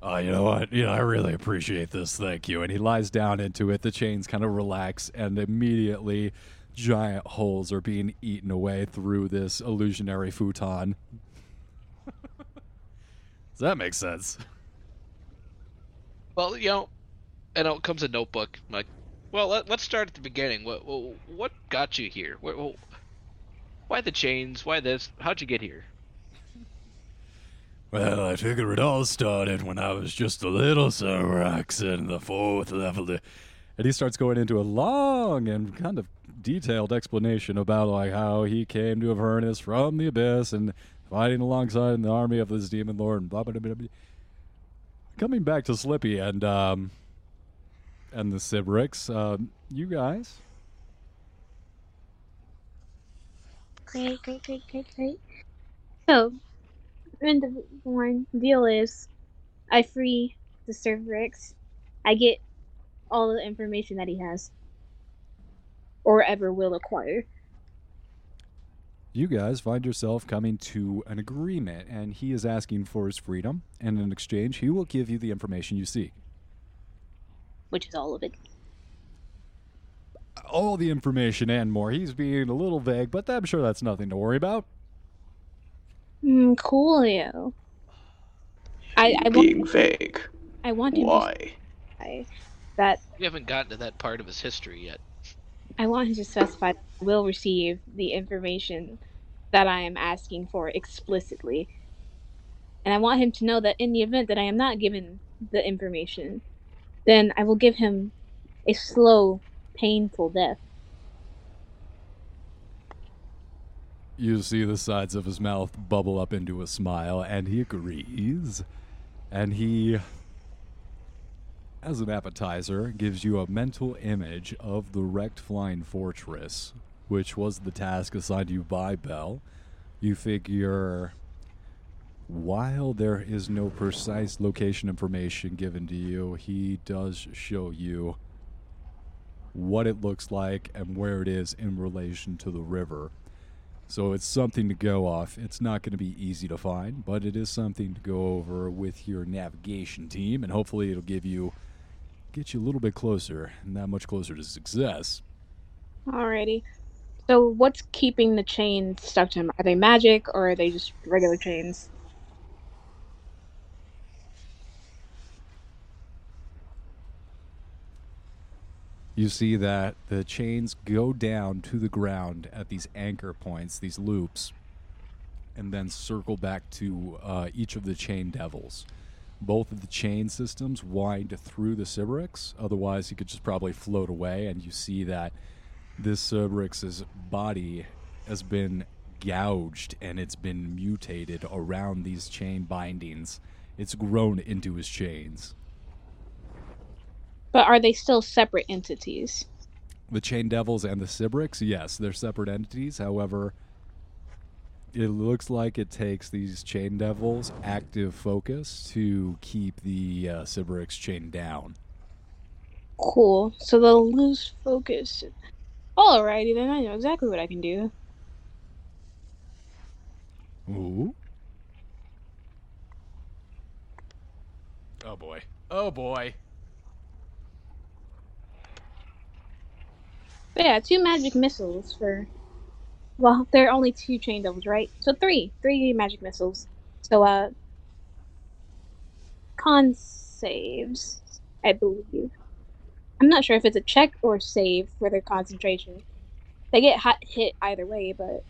Oh, you know what? You know, I really appreciate this. Thank you. And he lies down into it. The chains kind of relax, and immediately, giant holes are being eaten away through this illusionary futon. Does that make sense? Well, you know, and out comes a notebook. I'm like, well, let, let's start at the beginning. What what, what got you here? What, what, why the chains? Why this? How'd you get here? Well, I figure it all started when I was just a little Cyrax in the fourth level. And he starts going into a long and kind of detailed explanation about like how he came to Avernus from the abyss and fighting alongside the army of this demon lord and blah blah blah. blah. Coming back to Slippy and um and the Sibriex, um, you guys. Great, great, great, great, great. So, in the one deal is, I free the Sibriex. I get all the information that he has, or ever will acquire. you guys find yourself coming to an agreement, and he is asking for his freedom, and in exchange, he will give you the information you seek. which is all of it. All the information and more. He's being a little vague, but I'm sure that's nothing to worry about. Mm, coolio. I I Being want vague. I want him Why? to specify that We haven't gotten to that part of his history yet. I want him to specify that will receive the information that I am asking for explicitly. And I want him to know that in the event that I am not given the information, then I will give him a slow, painful death. You see the sides of his mouth bubble up into a smile, and he agrees. And he, as an appetizer, gives you a mental image of the wrecked flying fortress, which was the task assigned you by Bel. You figure, while there is no precise location information given to you, he does show you what it looks like and where it is in relation to the river. So it's something to go off. It's not going to be easy to find, but it is something to go over with your navigation team, and hopefully it'll give you, get you a little bit closer, and that much closer to success. Alrighty. So what's keeping the chains stuck to him? Are they magic or are they just regular chains? You see that the chains go down to the ground at these anchor points, these loops, and then circle back to uh, each of the chain devils. Both of the chain systems wind through the Sibriex, otherwise, he could just probably float away. And you see that this Sibriex's body has been gouged and it's been mutated around these chain bindings. It's grown into his chains. But are they still separate entities? The Chain Devils and the Sibriex, yes, they're separate entities. However, it looks like it takes these Chain Devils active focus to keep the uh, Sibriex chained down. Cool. So they'll lose focus. Alrighty then, I know exactly what I can do. Ooh. Oh boy. Oh boy. But yeah, two magic missiles for. Well, there are only two chain devils, right? So three, three magic missiles. So uh, con saves, I believe. I'm not sure if it's a check or save for their concentration. They get hot hit either way, but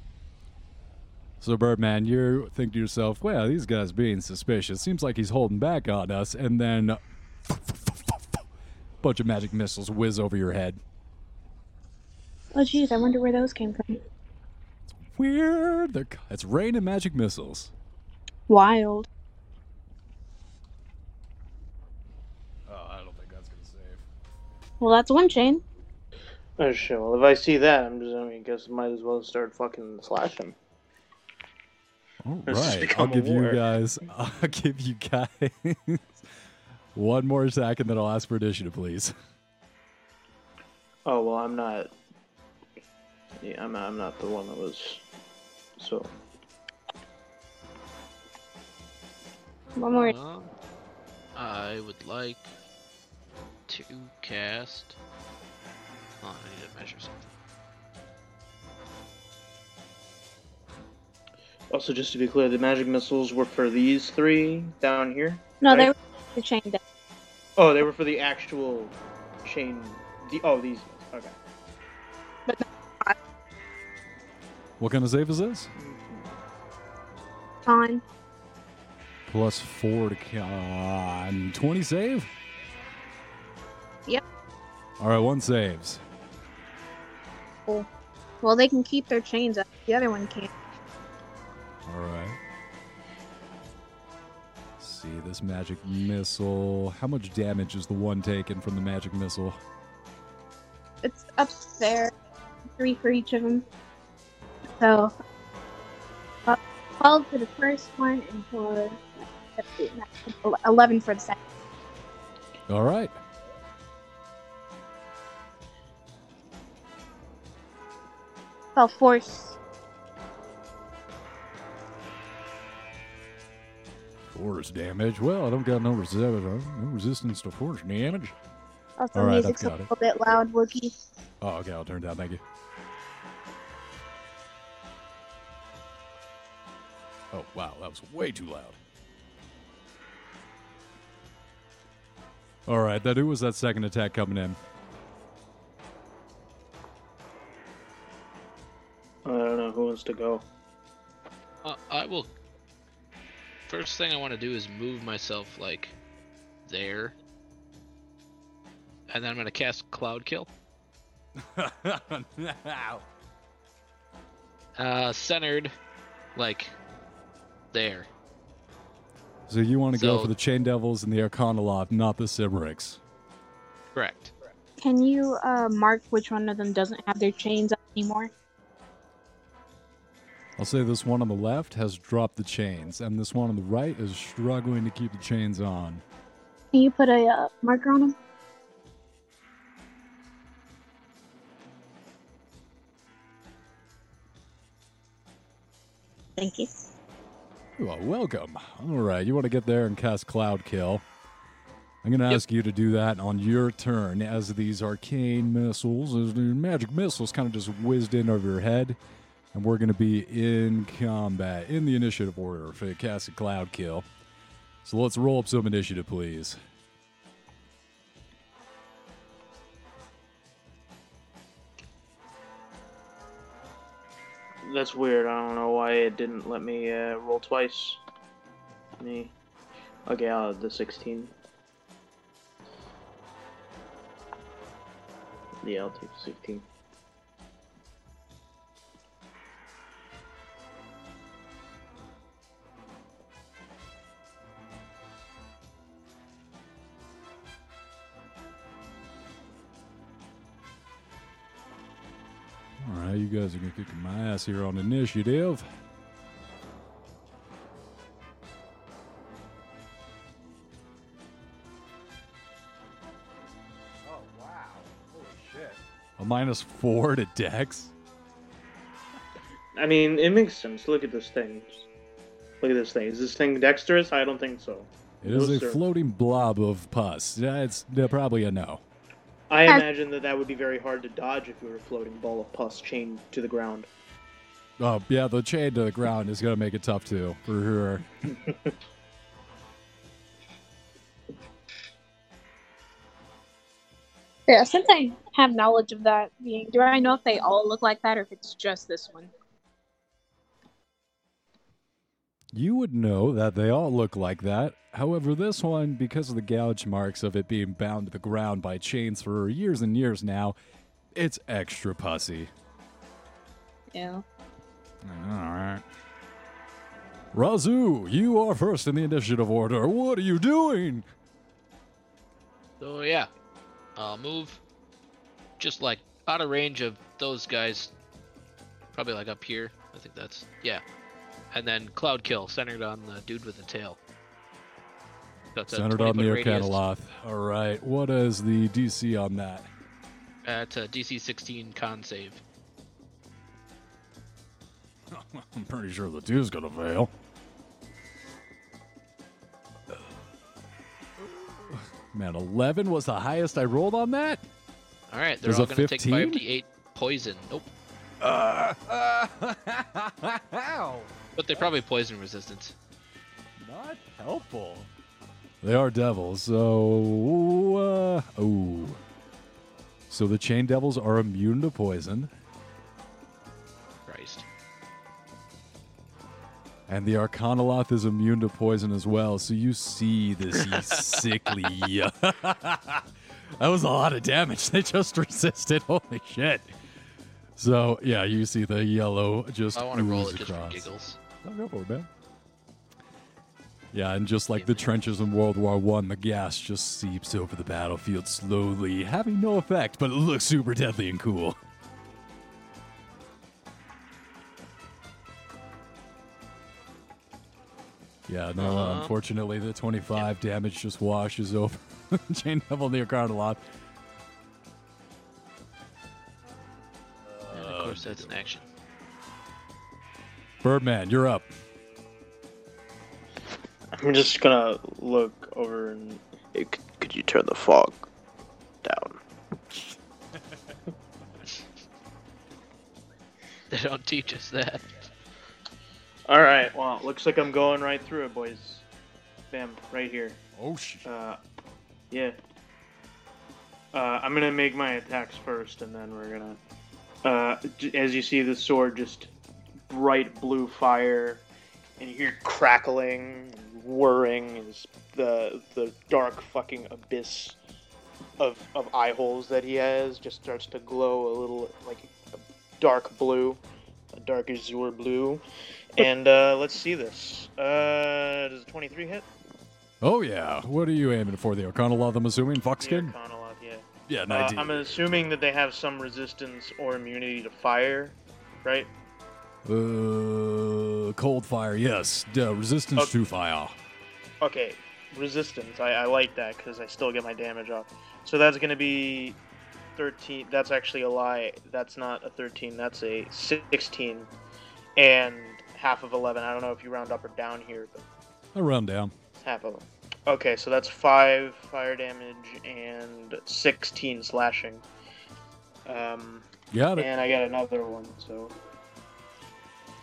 So, Birdman, you think to yourself, well, these guys being suspicious. Seems like he's holding back on us. And then. Bunch of magic missiles whiz over your head. Oh geez, I wonder where those came from. Weird. They're, it's rain and magic missiles. Wild. Oh, I don't think that's going to save. Well, that's one chain. Oh shit. Well, if I see that, I'm just. I mean, guess I might as well start fucking slashing. All It's just right, I'll become a give you guys. I'll give you guys one more attack, and then I'll ask for initiative, please. Oh well, I'm not. Yeah, I'm. I'm not the one that was. So One more. Uh, I would like to cast. Oh, I need to measure something. also, just to be clear, the magic missiles were for these three down here. No, right? they were the chain devils. Oh, they were for the actual chain. The, oh, these. Okay. What kind of save is this? Con. Plus four to con. Uh, 20 save? Yep. All right, one saves. Well, they can keep their chains up. The other one can't. All right. Let's see this magic missile. How much damage is the one taken from the magic missile? It's up there. Three for each of them. So, uh, 12 for the first one and for 11 for the second. All right. So, force. Force damage. Well, I don't got no, resi- no resistance to force damage. Also, All right, music's I've a got it. little bit loud, Wookie. Oh, okay, I'll turn it down. Thank you. Oh, wow, that was way too loud. All right, that who was that second attack coming in? I don't know who wants to go. Uh, I will. First thing I want to do is move myself like there, and then I'm gonna cast Cloud Kill. Uh, centered, like there. so you want to go for the Chain Devils and the Arcanoloth, not the Simmerics. Correct. Can you uh, mark which one of them doesn't have their chains up anymore? I'll say this one on the left has dropped the chains, and this one on the right is struggling to keep the chains on. Can you put a uh, marker on them? Thank you. You are welcome. All right, you want to get there and cast Cloud Kill. I'm going to Yep. ask you to do that on your turn as these arcane missiles, as the magic missiles kind of just whizzed in over your head. And we're going to be in combat in the initiative order for the casted Cloud Kill. So let's roll up some initiative, please. That's weird. I don't know why it didn't let me uh, roll twice. Me. Okay, I'll the 16. Yeah, I'll take the 16. Guys are going to kick my ass here on initiative. Oh wow! Holy shit! A minus four to Dex. I mean, it makes sense. Look at this thing. Look at this thing. Is this thing dexterous? I don't think so. It is No, a sir. floating blob of pus. Yeah, it's probably a no. I Has- imagine that that would be very hard to dodge if you were a floating ball of pus chained to the ground. Oh, yeah, the chain to the ground is going to make it tough too, for sure. Yeah, since I have knowledge of that being, do I know if they all look like that or if it's just this one? You would know that they all look like that. However, this one, because of the gouge marks of it being bound to the ground by chains for years and years now, it's extra pussy. Yeah. Alright. Razu, you are first in the initiative order. What are you doing? So yeah, I'll move just like out of range of those guys. Probably like up here. I think that's yeah. And then cloud kill centered on the dude with the tail. So Centered on the foot radius. Alright, what is the DC on that? At a DC 16 con save. I'm pretty sure the two's gonna fail. Man, 11 was the highest I rolled on that? All right, they're There's all a gonna take 15? 5d8 poison. Nope, Uh, ow! but they're probably poison resistant. Not helpful. They are devils. So, uh, oh. So the chain devils are immune to poison, Christ. and the Arcanoloth is immune to poison as well. So you see this you sickly. that was a lot of damage. They just resisted. Holy shit. So yeah, you see the yellow just. I want to roll it just across. for giggles. Oh, go for it, man. Yeah, and just like the trenches in World War One, the gas just seeps over the battlefield slowly, having no effect, but it looks super deadly and cool. Yeah, no, uh, Uh-huh. unfortunately, the 25 damage just washes over Chain Devil near Cardalot. Of course, that's an action. Birdman, you're up. I'm just gonna look over and hey, c- could you turn the fog down? They don't teach us that. All right. Well, looks like I'm going right through it, boys. Bam, right here. Oh, shit. Uh, yeah. Uh, I'm gonna make my attacks first, and then we're gonna. Uh, as you see, the sword just bright blue fire, and you hear crackling, whirring, as the the dark fucking abyss of of eye holes that he has just starts to glow a little like a dark blue, a dark azure blue. And uh, let's see this. Uh, does a 23 hit? Oh, yeah. What are you aiming for? The Arcanoloth, I'm assuming? Fuckskin? The Arcanoloth, yeah. Uh, I'm assuming that they have some resistance or immunity to fire, right? Uh, cold fire, yes. Uh, resistance Okay. to fire. Okay, resistance. I, I like that because I still get my damage off. So that's going to be 13. That's actually a lie. That's not a 13. That's a 16. And half of 11. I don't know if you round up or down here, but I'll run down. half of them. Okay, so that's 5 fire damage and 16 slashing. Um, Got it. and I got another one, so.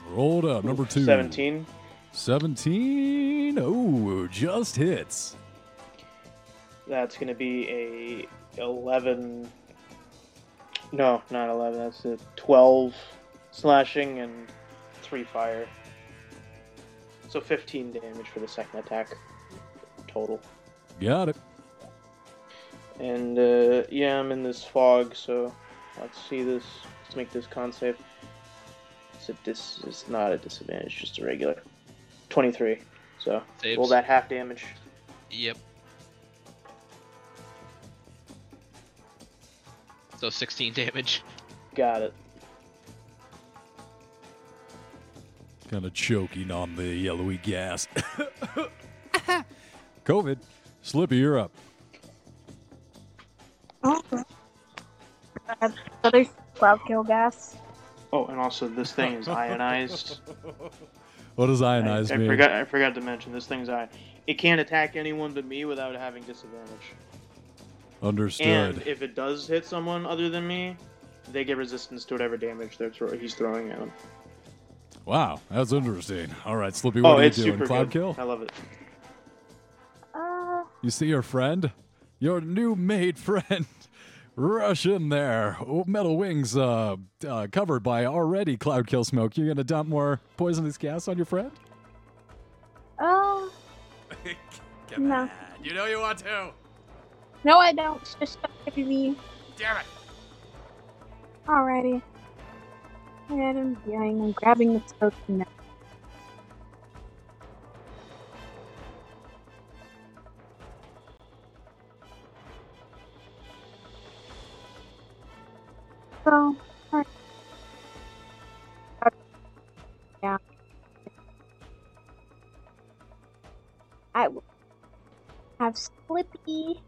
Rolled up. Number two. 17. 17. Oh, just hits. That's going to be a 11. No, not 11. That's a 12 slashing and 3 fire. So 15 damage for the second attack total. Got it. And uh, yeah, I'm in this fog, so let's see this. Let's make this con save. It's a dis. It's not a disadvantage, just a regular. 23. So Saves. roll that half damage. Yep. So 16 damage. Got it. Kind of choking on the yellowy gas. COVID. Slippy, you're up. Oh. Uh, other cloud kill gas. Oh, and also this thing is ionized. What does ionized I mean? forgot. I forgot to mention this thing's ion. It can't attack anyone but me without having disadvantage. Understood. And if it does hit someone other than me, they get resistance to whatever damage they're throw- he's throwing at them. Wow, that's interesting. All right, Slippy, what oh, are you it's doing? Cloud good. kill? I love it. You see your friend? Your new made friend. Rush in there. Oh, Metal wings uh, uh, covered by already cloud kill smoke. You're gonna dump more poisonous gas on your friend? uh, no. You know you want to. No, I don't. Just stop me. Damn it. Alrighty. And I'm going. I'm grabbing the smoke now. So, alright. Yeah. I have Slippy.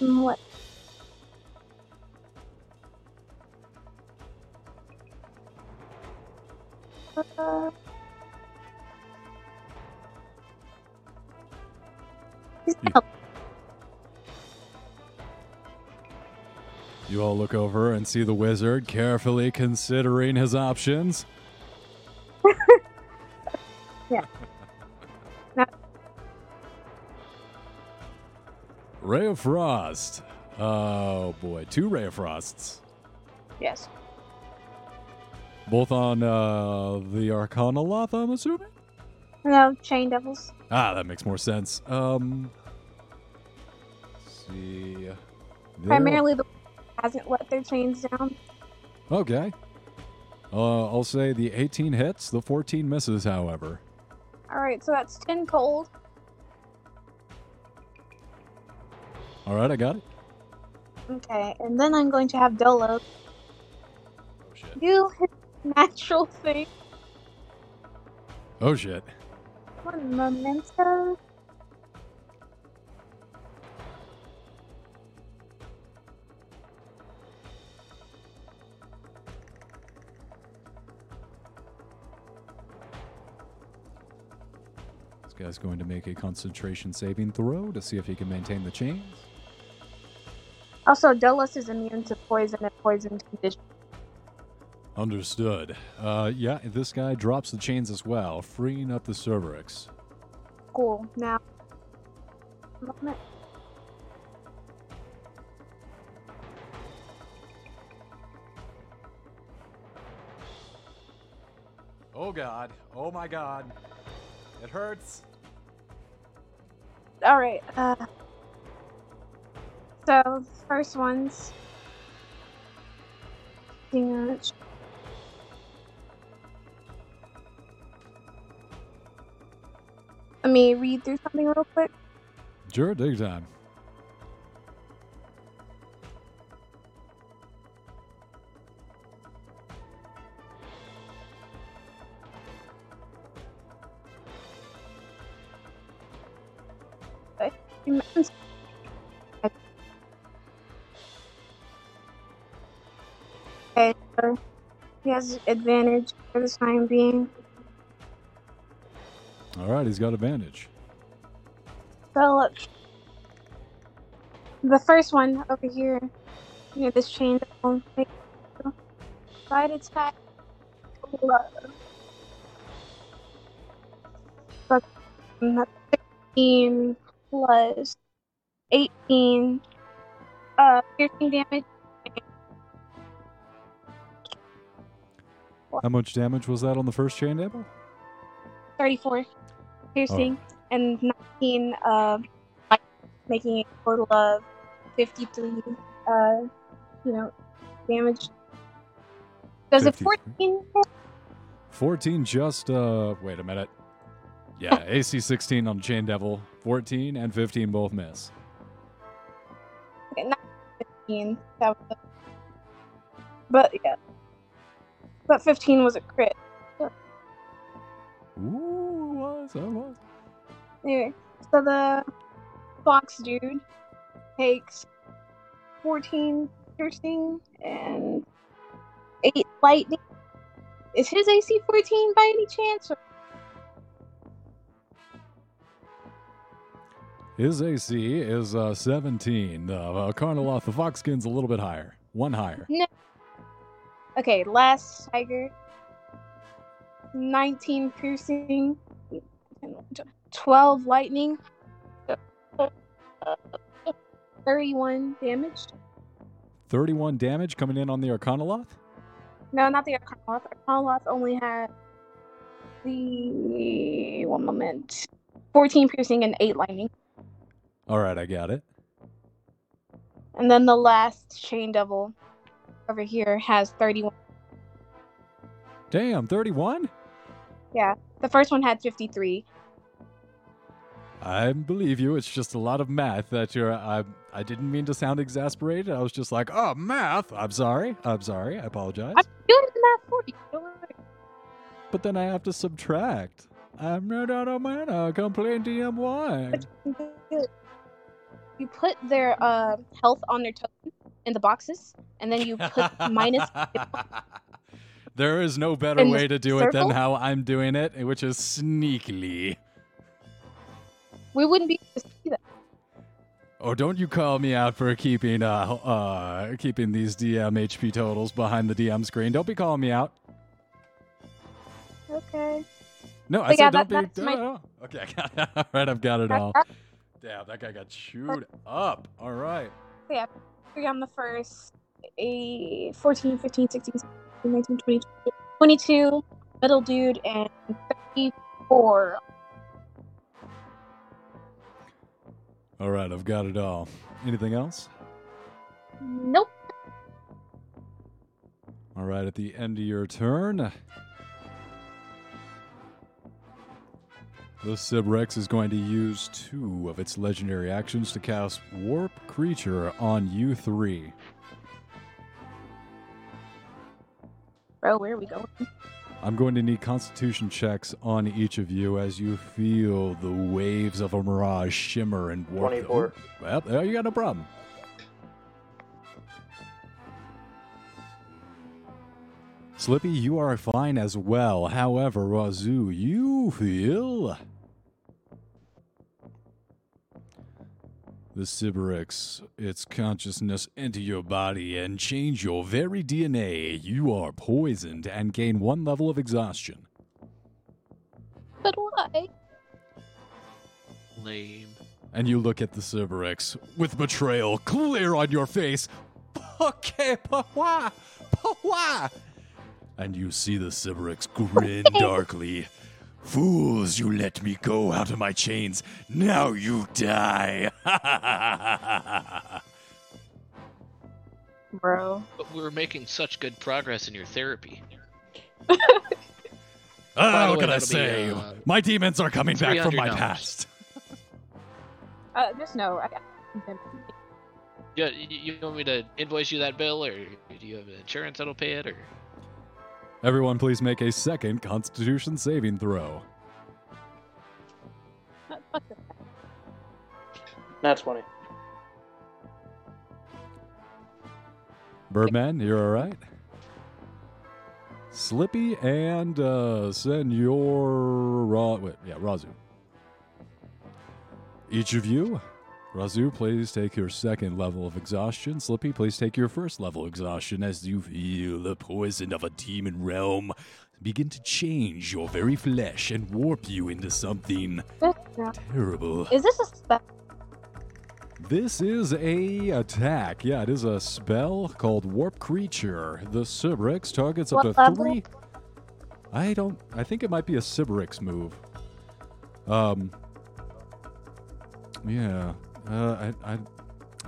What? Uh, You- You all look over and see the wizard carefully considering his options. Yeah. Not- Ray of Frost. Oh boy, two Ray of Frosts. Yes. Both on uh, the Arcanoloth, I'm assuming? No, Chain Devils. Ah, that makes more sense. Um, let's see. Primarily the hasn't let their chains down. Okay. Uh, I'll say the 18 hits, the 14 misses, however. Alright, so that's 10 cold. All right, I got it. Okay, and then I'm going to have Dolo Oh shit. do his natural thing. Oh shit. One memento. Guy's going to make a concentration saving throw to see if he can maintain the chains. Also, Dolus is immune to poison and poisoned conditions. Understood. Uh, yeah, this guy drops the chains as well, freeing up the Sibriex. Cool. Now, moment. Oh god. Oh my god. It hurts. All right. Uh, so first one's. Let me read through something real quick. Sure, your time. He has advantage for the time being. All right, he's got advantage. So look, the first one over here, near this chain, will make side attack. But um, 16 plus 18, uh, piercing damage. How much damage was that on the first chain table? 34 piercing and 19 uh making a total of 53 uh you know damage does it 53. 14 14 just, uh, wait a minute. Yeah, AC 16 on Chain Devil, 14 and 15 both miss. okay, not 15 that was but yeah but 15 was a crit Ooh, it was, it was. anyway so the fox dude takes 14 piercing and 8 lightning is his AC 14 by any chance? Or His AC is uh, 17. Uh, uh, Arcanoloth, the Foxkin's a little bit higher. One higher. Okay, last tiger. 19 piercing. 12 lightning. uh, 31 damage. 31 damage coming in on the Arcanoloth. No, not the Arcanoloth. Arcanoloth only had the. One moment. 14 piercing and 8 lightning. All right, I got it. And then the last Chain Devil over here has 31. Damn, 31? Yeah. The first one had 53. I believe you. It's just a lot of math that you're. I, I didn't mean to sound exasperated. I was just like, oh, math. I'm sorry. I'm sorry. I apologize. I'm doing the math for you. Don't worry. But then I have to subtract. I'm not out of mana. Complain DM1. You put their uh, health on their token in the boxes, and then you put minus. there is no better way to do it than how I'm doing it, which is sneakily. We wouldn't be able to see that. Oh, don't you call me out for keeping uh uh keeping these DM HP totals behind the DM screen. Don't be calling me out. Okay. No, I But said yeah, don't be. my- no, no. Okay, I got it. All right, I've got it all. That- Damn, that guy got chewed up. All right. three on the first, a 14, 15, 16, 17, 19, 20, 22, middle dude, and 34. All right, I've got it all. Anything else? Nope. All right, at the end of your turn, the Sibriex is going to use two of its legendary actions to cast Warp Creature on you three. Bro, where are we going? I'm going to need constitution checks on each of you as you feel the waves of a mirage shimmer and warp. 24. Well, there you got no problem. Slippy, you are fine as well. However, Razoo, you feel the Sibriex, its consciousness into your body and change your very DNA. You are poisoned and gain one level of exhaustion. But why? Lame. And you look at the Sibriex with betrayal clear on your face. Okay, but why? But why? And you see the Sibriex grin darkly. Fools, you let me go out of my chains. Now you die. Bro. But we were making such good progress in your therapy. ah, the what way, can I that'll be, say? uh, my demons are coming back from my $300. past. Uh, just no. I, Yeah, you, you want me to invoice you that bill, or do you have insurance that'll pay it, or? Everyone, please make a second Constitution saving throw. That's funny. Birdman, you're all right. Slippy and uh, Senor Ra- wait, yeah, Razu. Each of you, Razu, please take your second level of exhaustion. Slippy, please take your first level of exhaustion as you feel the poison of a demon realm begin to change your very flesh and warp you into something terrible. Is this a spell? This is a attack. Yeah, it is a spell called Warp Creature. The Sibriex targets up What to level? three. I don't. I think it might be a Sibriex move. Um. Yeah. Uh. I. I.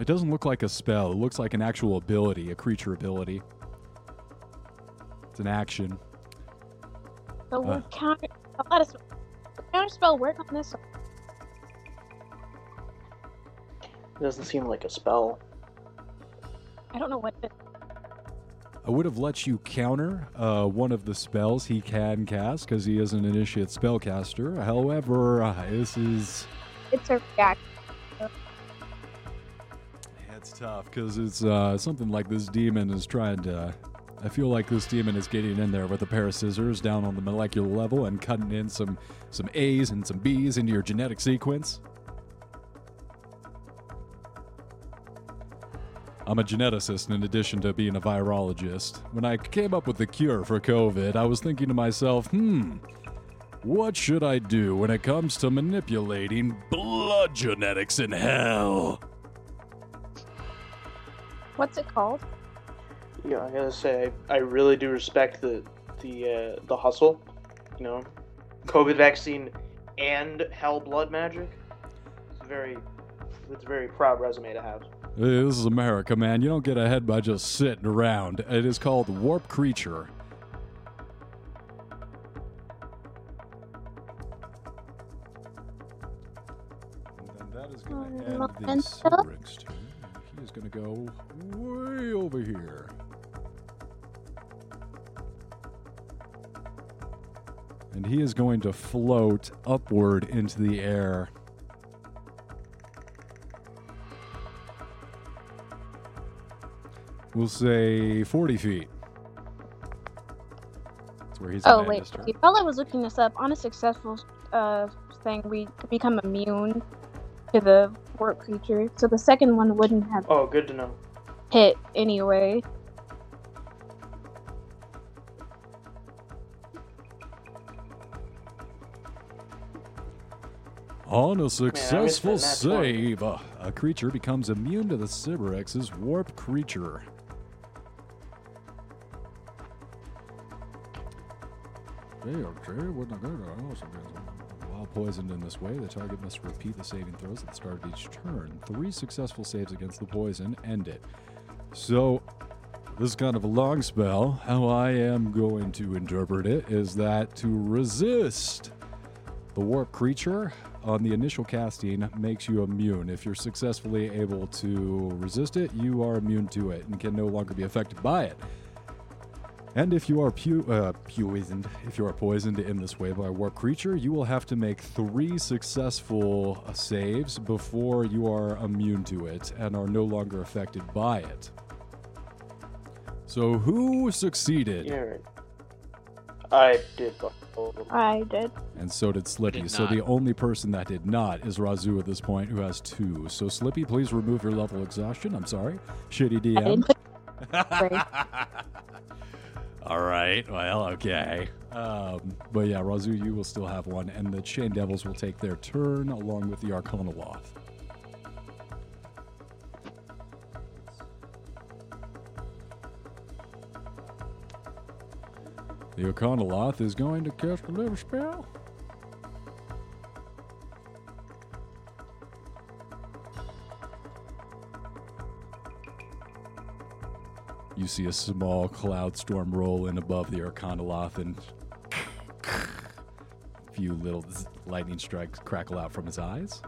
It doesn't look like a spell. It looks like an actual ability, a creature ability. It's an action. So Uh. counter. A lot of sp- counter spell work on this. It doesn't seem like a spell. I don't know what. It, I would have let you counter uh, one of the spells he can cast because he is an initiate spellcaster. However, uh, this is it's a react. Tough because it's uh, something like this demon is trying to. I feel like this demon is getting in there with a pair of scissors down on the molecular level and cutting in some some A's and some B's into your genetic sequence. I'm a geneticist in addition to being a virologist. When I came up with the cure for COVID, I was thinking to myself, hmm, what should I do when it comes to manipulating blood genetics in hell? What's it called? Yeah, I gotta say, I, I really do respect the the uh, the hustle. You know, COVID vaccine and hell blood magic. It's a very it's a very proud resume to have. This is America, man. You don't get ahead by just sitting around. It is called Warp Creature. And that is going to end the is going to go way over here. And he is going to float upward into the air. We'll say 40 feet. That's where he's Oh wait, while I was looking this up, on a successful uh thing, we become immune to the warp creature. So the second one wouldn't have Oh, good to know. hit anyway. On a missed successful that nat 20. save, uh, a creature becomes immune to the Sibriex's warp creature. They are very when the good are also good. While poisoned in this way, the target must repeat the saving throws at the start of each turn. Three successful saves against the poison end it. So, this is kind of a long spell. How I am going to interpret it is that to resist the warp creature on the initial casting makes you immune. If you're successfully able to resist it, you are immune to it and can no longer be affected by it. And if you are pu- uh, poisoned, if you are poisoned in this way by a warp creature, you will have to make three successful uh, saves before you are immune to it and are no longer affected by it. So who succeeded? Yeah, right. I did both of them. I did. And so did Slippy. did So the only person that did not is Razu at this point, who has two. So Slippy, please remove your level exhaustion. I'm sorry. Shitty I DM. All right. Well, okay. Um, but yeah, Razu, you will still have one, and the Chain Devils will take their turn along with the Arcanoloth. The Arcanoloth is going to cast a little spell. You see a small cloud storm roll in above the Arcanoloth and a few little lightning strikes crackle out from his eyes.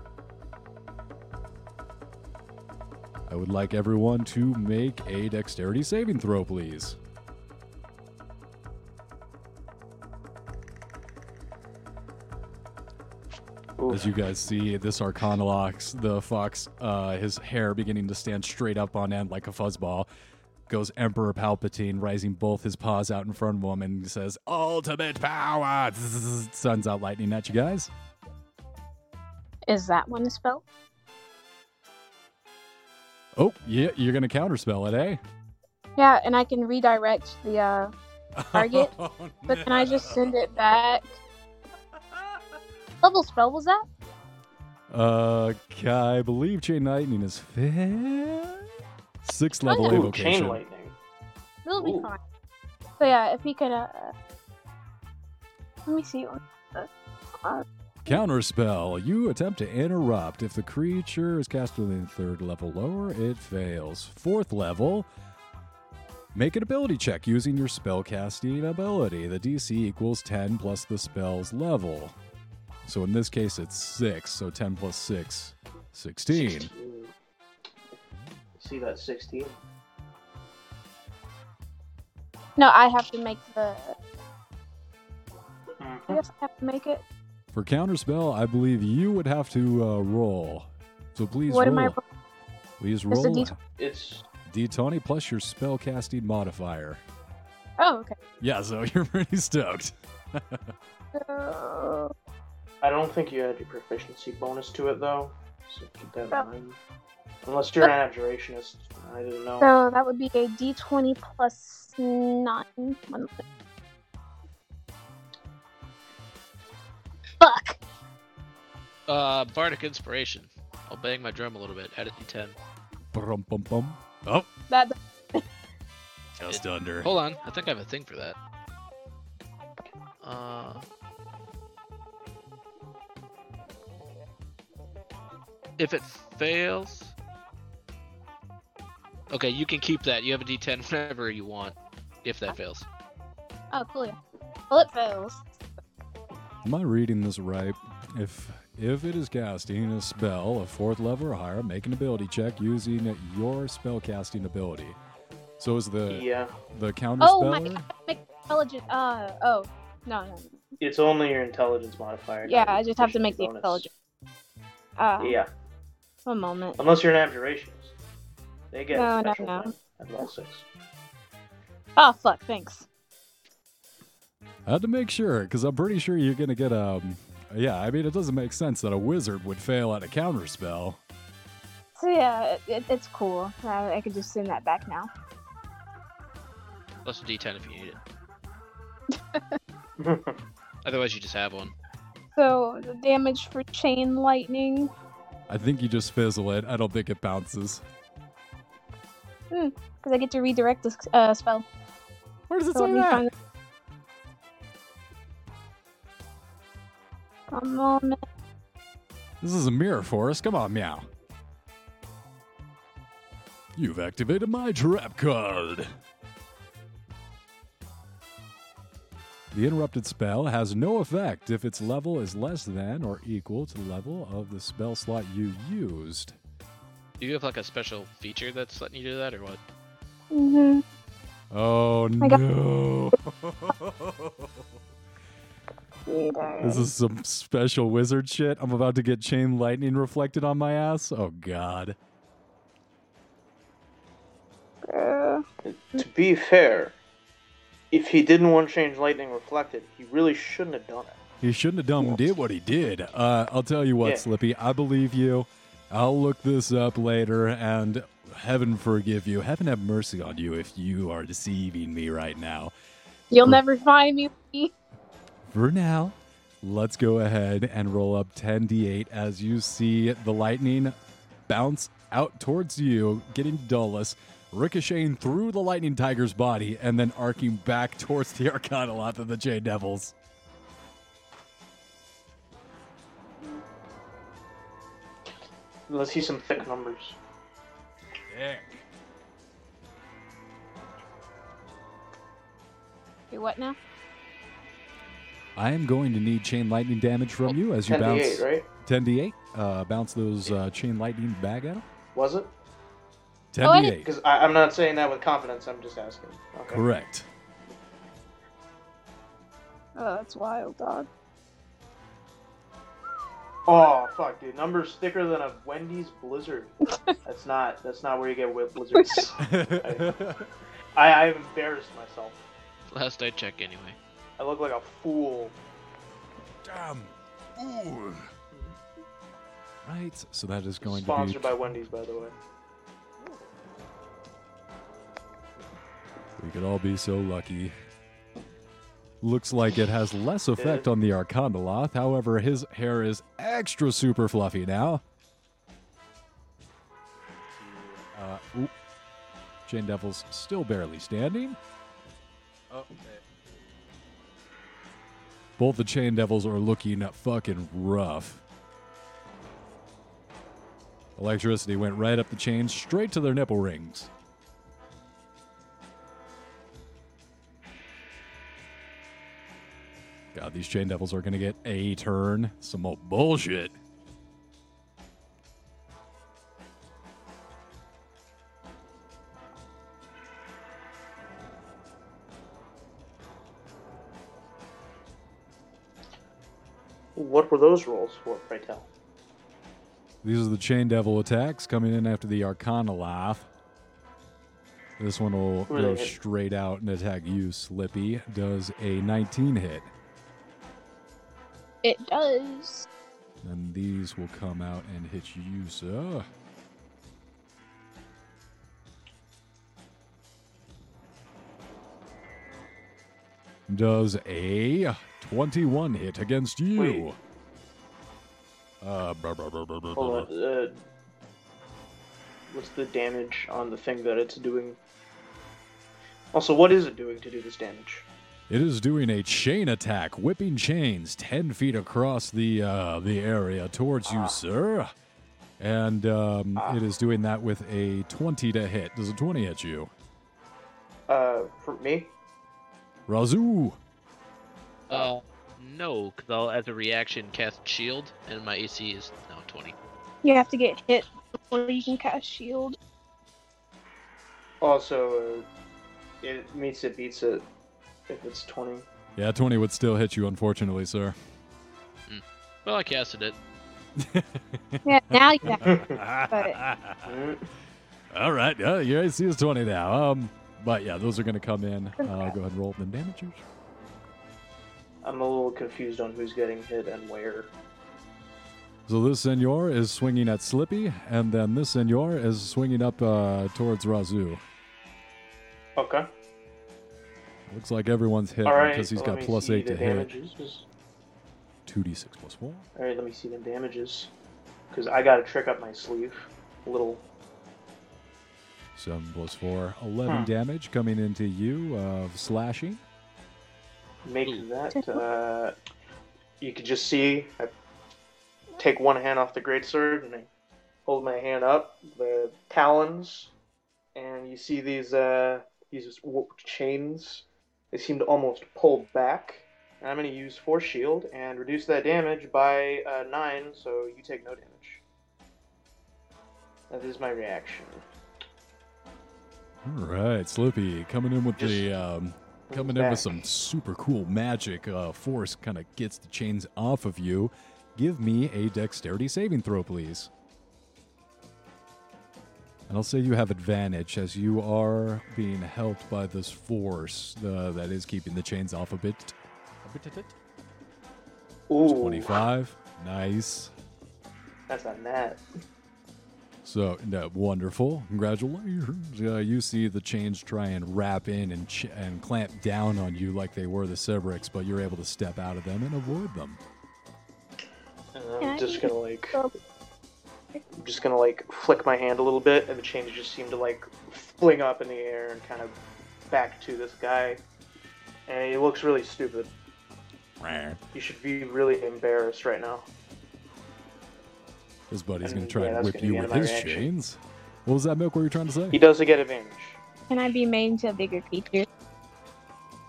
I would like everyone to make a dexterity saving throw, please. As you guys see, this Arcanoloth, the fox, uh, his hair beginning to stand straight up on end like a fuzzball, goes Emperor Palpatine, rising both his paws out in front of him, and says, Ultimate power! Suns out lightning at you guys. Is that one a spell? Oh, yeah, you're going to counterspell it, eh? Yeah, and I can redirect the uh Target? Oh, but can I just send it back? What level spell was that? Uh, I believe Chain Lightning is fifth? Sixth level Oh, yeah. Ooh, evocation. chain lightning. It'll be Ooh. fine. So yeah, if he could uh let me see uh, Counterspell. You attempt to interrupt. If the creature is cast within third level lower, it fails. Fourth level. Make an ability check using your spellcasting ability. The DC equals 10 plus the spell's level. So in this case, it's 6. So 10 plus 6, 16. See that 16? No, I have to make the I Mhm. guess I have to make it. For counterspell, I believe you would have to uh, roll. So please What roll. am I Please Just a roll D20. It's D20 plus your spellcasting modifier. Oh, okay. Yeah, so you're pretty stoked. So, I don't think you had your proficiency bonus to it though, so keep that in Oh. mind. Unless you're an abjurationist, I didn't know. so that would be a D twenty plus nine. One. Fuck. Uh, Bardic Inspiration. I'll bang my drum a little bit. Add a d10. Bum, bum, bum. Oh, That just under. Hold on. I think I have a thing for that. Uh. If it fails. Okay, you can keep that. You have a d10 whenever you want. If that fails. oh cool. Yeah. Well, it fails. Am I reading this right? If if it is casting a spell of fourth level or higher, make an ability check using your spellcasting ability. So is the yeah, the counter Oh my! speller? I have to make intelligent. Uh oh. No, no. no. it's only your intelligence modifier. Yeah, I just have to make the proficiency intelligent. Uh. Yeah, one moment. unless you're an abjurationist. They get No, a no, special no. at level 6. Oh fuck! Thanks. I had to make sure because I'm pretty sure you're gonna get um. Yeah, I mean it doesn't make sense that a wizard would fail at a counter spell. So yeah, it, it, it's cool. I, I could just send that back now. Plus a d10 if you need it. Otherwise, you just have one. So the damage for chain lightning. I think you just fizzle it. I don't think it bounces. Because I get to redirect the uh, spell. Where does it So say that? find- Come on, man. This is a mirror forest. Come on, meow. You've activated my trap card. The interrupted spell has no effect if its level is less than or equal to the level of the spell slot you used. Do you have like a special feature that's letting you do that, or what? hmm Oh I no! this is some special wizard shit. I'm about to get chain lightning reflected on my ass. Oh god. Uh, To be fair, if he didn't want change lightning reflected, he really shouldn't have done it. He shouldn't have done did what he did. Uh, I'll tell you what, Yeah. Slippy. I believe you. I'll look this up later, and heaven forgive you. Heaven have mercy on you if you are deceiving me right now. you'll For- never find me. For now, let's go ahead and roll up 10d8 as you see the lightning bounce out towards you, getting Dulles, ricocheting through the lightning tiger's body, and then arcing back towards the Arcanoloth of the Chain Devils. Let's see some thick numbers. Yeah. Wait, what now? I am going to need chain lightning damage from you as you 10 bounce. d8, right? 10d8. Uh, bounce those uh, chain lightning back at him. Was it? 10d8. Because I'm not saying that with confidence. I'm just asking. Okay. Correct. Oh, that's wild, dog. Oh fuck, dude! Numbers thicker than a Wendy's Blizzard. that's not. That's not where you get whip blizzards. I, I've embarrassed myself. Last I check, anyway. I look like a fool. Damn. fool. Right. So that is going Sponsored to be sponsored by Wendy's, by the way. We could all be so lucky. Looks like it has less effect on the Arcanoloth. However, his hair is extra super fluffy now. Uh, oop. Devil's still barely standing. Both the Chain Devils are looking fucking rough. Electricity went right up the chain, straight to their nipple rings. God, these Chain Devils are going to get a turn. Some more bullshit. What were those rolls for, pray tell? These are the Chain Devil attacks coming in after the Arcanoloth. This one will go hit? straight out and attack you, Slippy. Does a 19 hit. It does. And these will come out and hit you, sir. Does a 21 hit against you? Wait. Uh, brr, brr, brr, brr, brr, Hold on. Uh, what's the damage on the thing that it's doing? Also, what is it doing to do this damage? It is doing a chain attack, whipping chains 10 feet across the uh, the area towards you, Ah. sir. And um, Ah. it is doing that with a 20 to hit. Does a 20 hit you? Uh, for me? Razoo! Uh, no, because I'll, as a reaction, cast Shield, and my AC is now 20. You have to get hit before you can cast shield. Also, uh, it meets it, beats it if it's 20. Yeah, 20 would still hit you, unfortunately, sir. Well, I casted it. Yeah, now you have Mm, All right, yeah, your AC is 20 now. Um, but yeah, those are going to come in. Uh, go ahead and roll the damages. I'm a little confused on who's getting hit and where. So this senor is swinging at Slippy, and then this senor is swinging up uh, towards Razoo. Okay. Looks like everyone's hit All right. because he's let got me plus see 8 the to hit. 2d6 plus 4. All right, let me see the damages, because I got a trick up my sleeve. A little. 7 plus 4. 11 Hmm. damage coming into you of slashing. Make that. Uh, you can just see. I take one hand off the greatsword and I hold my hand up, the talons, and you see these uh, these chains. They seem to almost pull back. And I'm going to use force shield and reduce that damage by uh, nine, so you take no damage. That is my reaction. All right, Slippy coming in with the um, coming in with some super cool magic. Uh, force kind of gets the chains off of you. Give me a dexterity saving throw, please. And I'll say you have advantage as you are being helped by this force uh, that is keeping the chains off a bit. A bit, a bit. Ooh, 25. Nice. That's a net. So no, wonderful, congratulations! Uh, you see the chains try and wrap in and ch- and clamp down on you like they were the Sibriex, but you're able to step out of them and avoid them. And I'm just gonna like. So. I'm just gonna like flick my hand a little bit, and the chains just seem to like fling up in the air and kind of back to this guy. And he looks really stupid. You should be really embarrassed right now. His buddy's gonna try yeah, and that's whip gonna you be with my his reaction. chains. What was that, Milk? What were you trying to say? He does it get advantage. Can I be made into a bigger creature?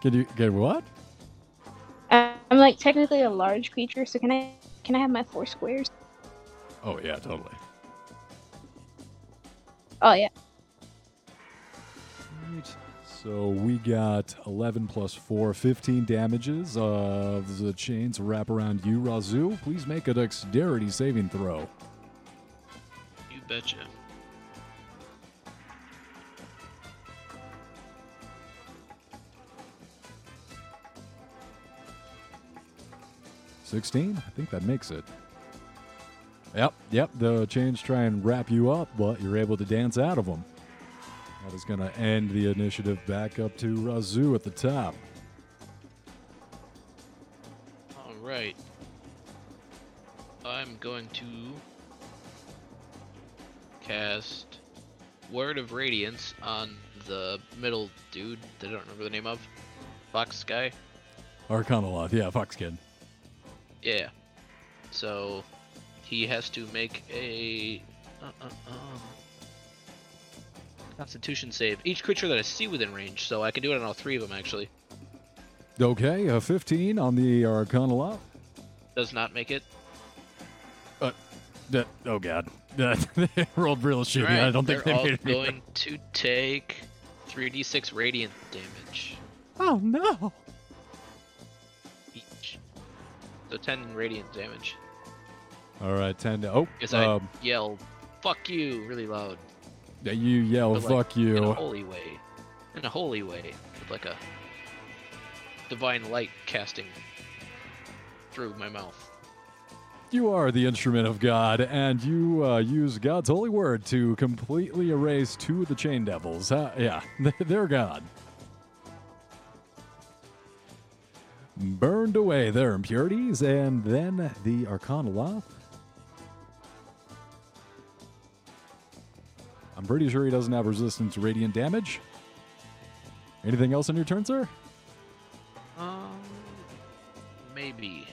Can you get what? Uh, I'm like technically a large creature, so can I can I have my four squares? Oh yeah, totally. Oh yeah. Right. So we got 11 plus 4, 15 damages of the chains wrap around you, Razu. Please make a dexterity saving throw. You betcha. Sixteen? I think that makes it. Yep, yep. The chains try and wrap you up, but you're able to dance out of them. That is going to end the initiative back up to Razu at the top. All right. I'm going to cast Word of Radiance on the middle dude that I don't remember the name of. Fox guy. Arcanoloth, yeah, Fox Kid. Yeah. So he has to make a uh, uh, um, Constitution save. Each creature that I see within range, so I can do it on all three of them actually. Okay, a 15 on the Arcanoloth. Does not make it. That, oh god. they rolled real shitty. Alright, I don't think they're they all made it. going to take 3d6 radiant damage Oh no. each. So 10 radiant damage. All right, 10 to. Oh, Because I um, yell, "Fuck you!" really loud. yeah, you yell, like, fuck you" in a holy way, in a holy way, with like a divine light casting through my mouth. You are the instrument of God, and you uh, use God's holy word to completely erase two of the chain devils. Uh, yeah, they're God. Burned away their impurities, and then the Arcanoloth. I'm pretty sure he doesn't have resistance to radiant damage. Anything else on your turn, sir? Um, maybe.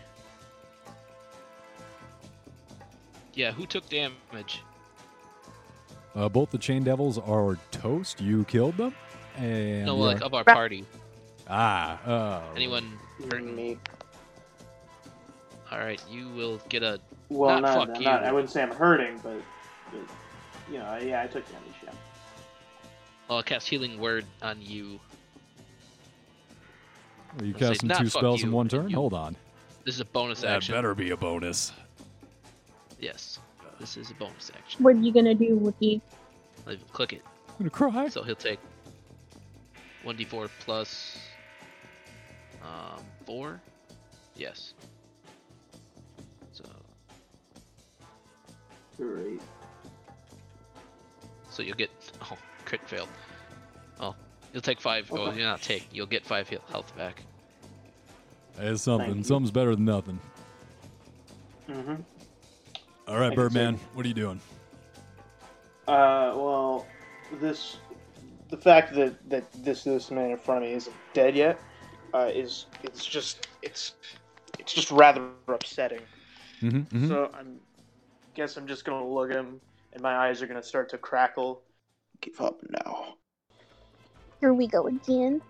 Yeah, who took damage? Uh, both the chain devils are toast. You killed them, and no, the like Ar- of our party. ah, oh. Anyone hurting? Me. All right, you will get a. Well, Not not, fuck I'm not. I wouldn't say I'm hurting, but, but you know, yeah, I took damage. Yeah. I'll cast healing word on you. Are you I'll say, casting "Not two fuck spells in one turn? you- Hold on. This is a bonus That action. That better be a bonus. Yes, this is a bonus action. What are you gonna do, Wookie? I'll click it. I'm gonna cry. So he'll take 1d4 plus um, 4. Yes. So Great. So you'll get oh crit failed. Oh, you'll take 5. Oh, you'll not take. You'll get 5 heal- health back. It's something. Something's better than nothing. Mm-hmm. All right, I can Birdman, what are you doing? Uh, well, this the fact that that this this man in front of me isn't dead yet uh, is it's just it's it's just rather upsetting. Mm-hmm, So I'm guess I'm just gonna look at him, and my eyes are gonna start to crackle. Give up now. Here we go again.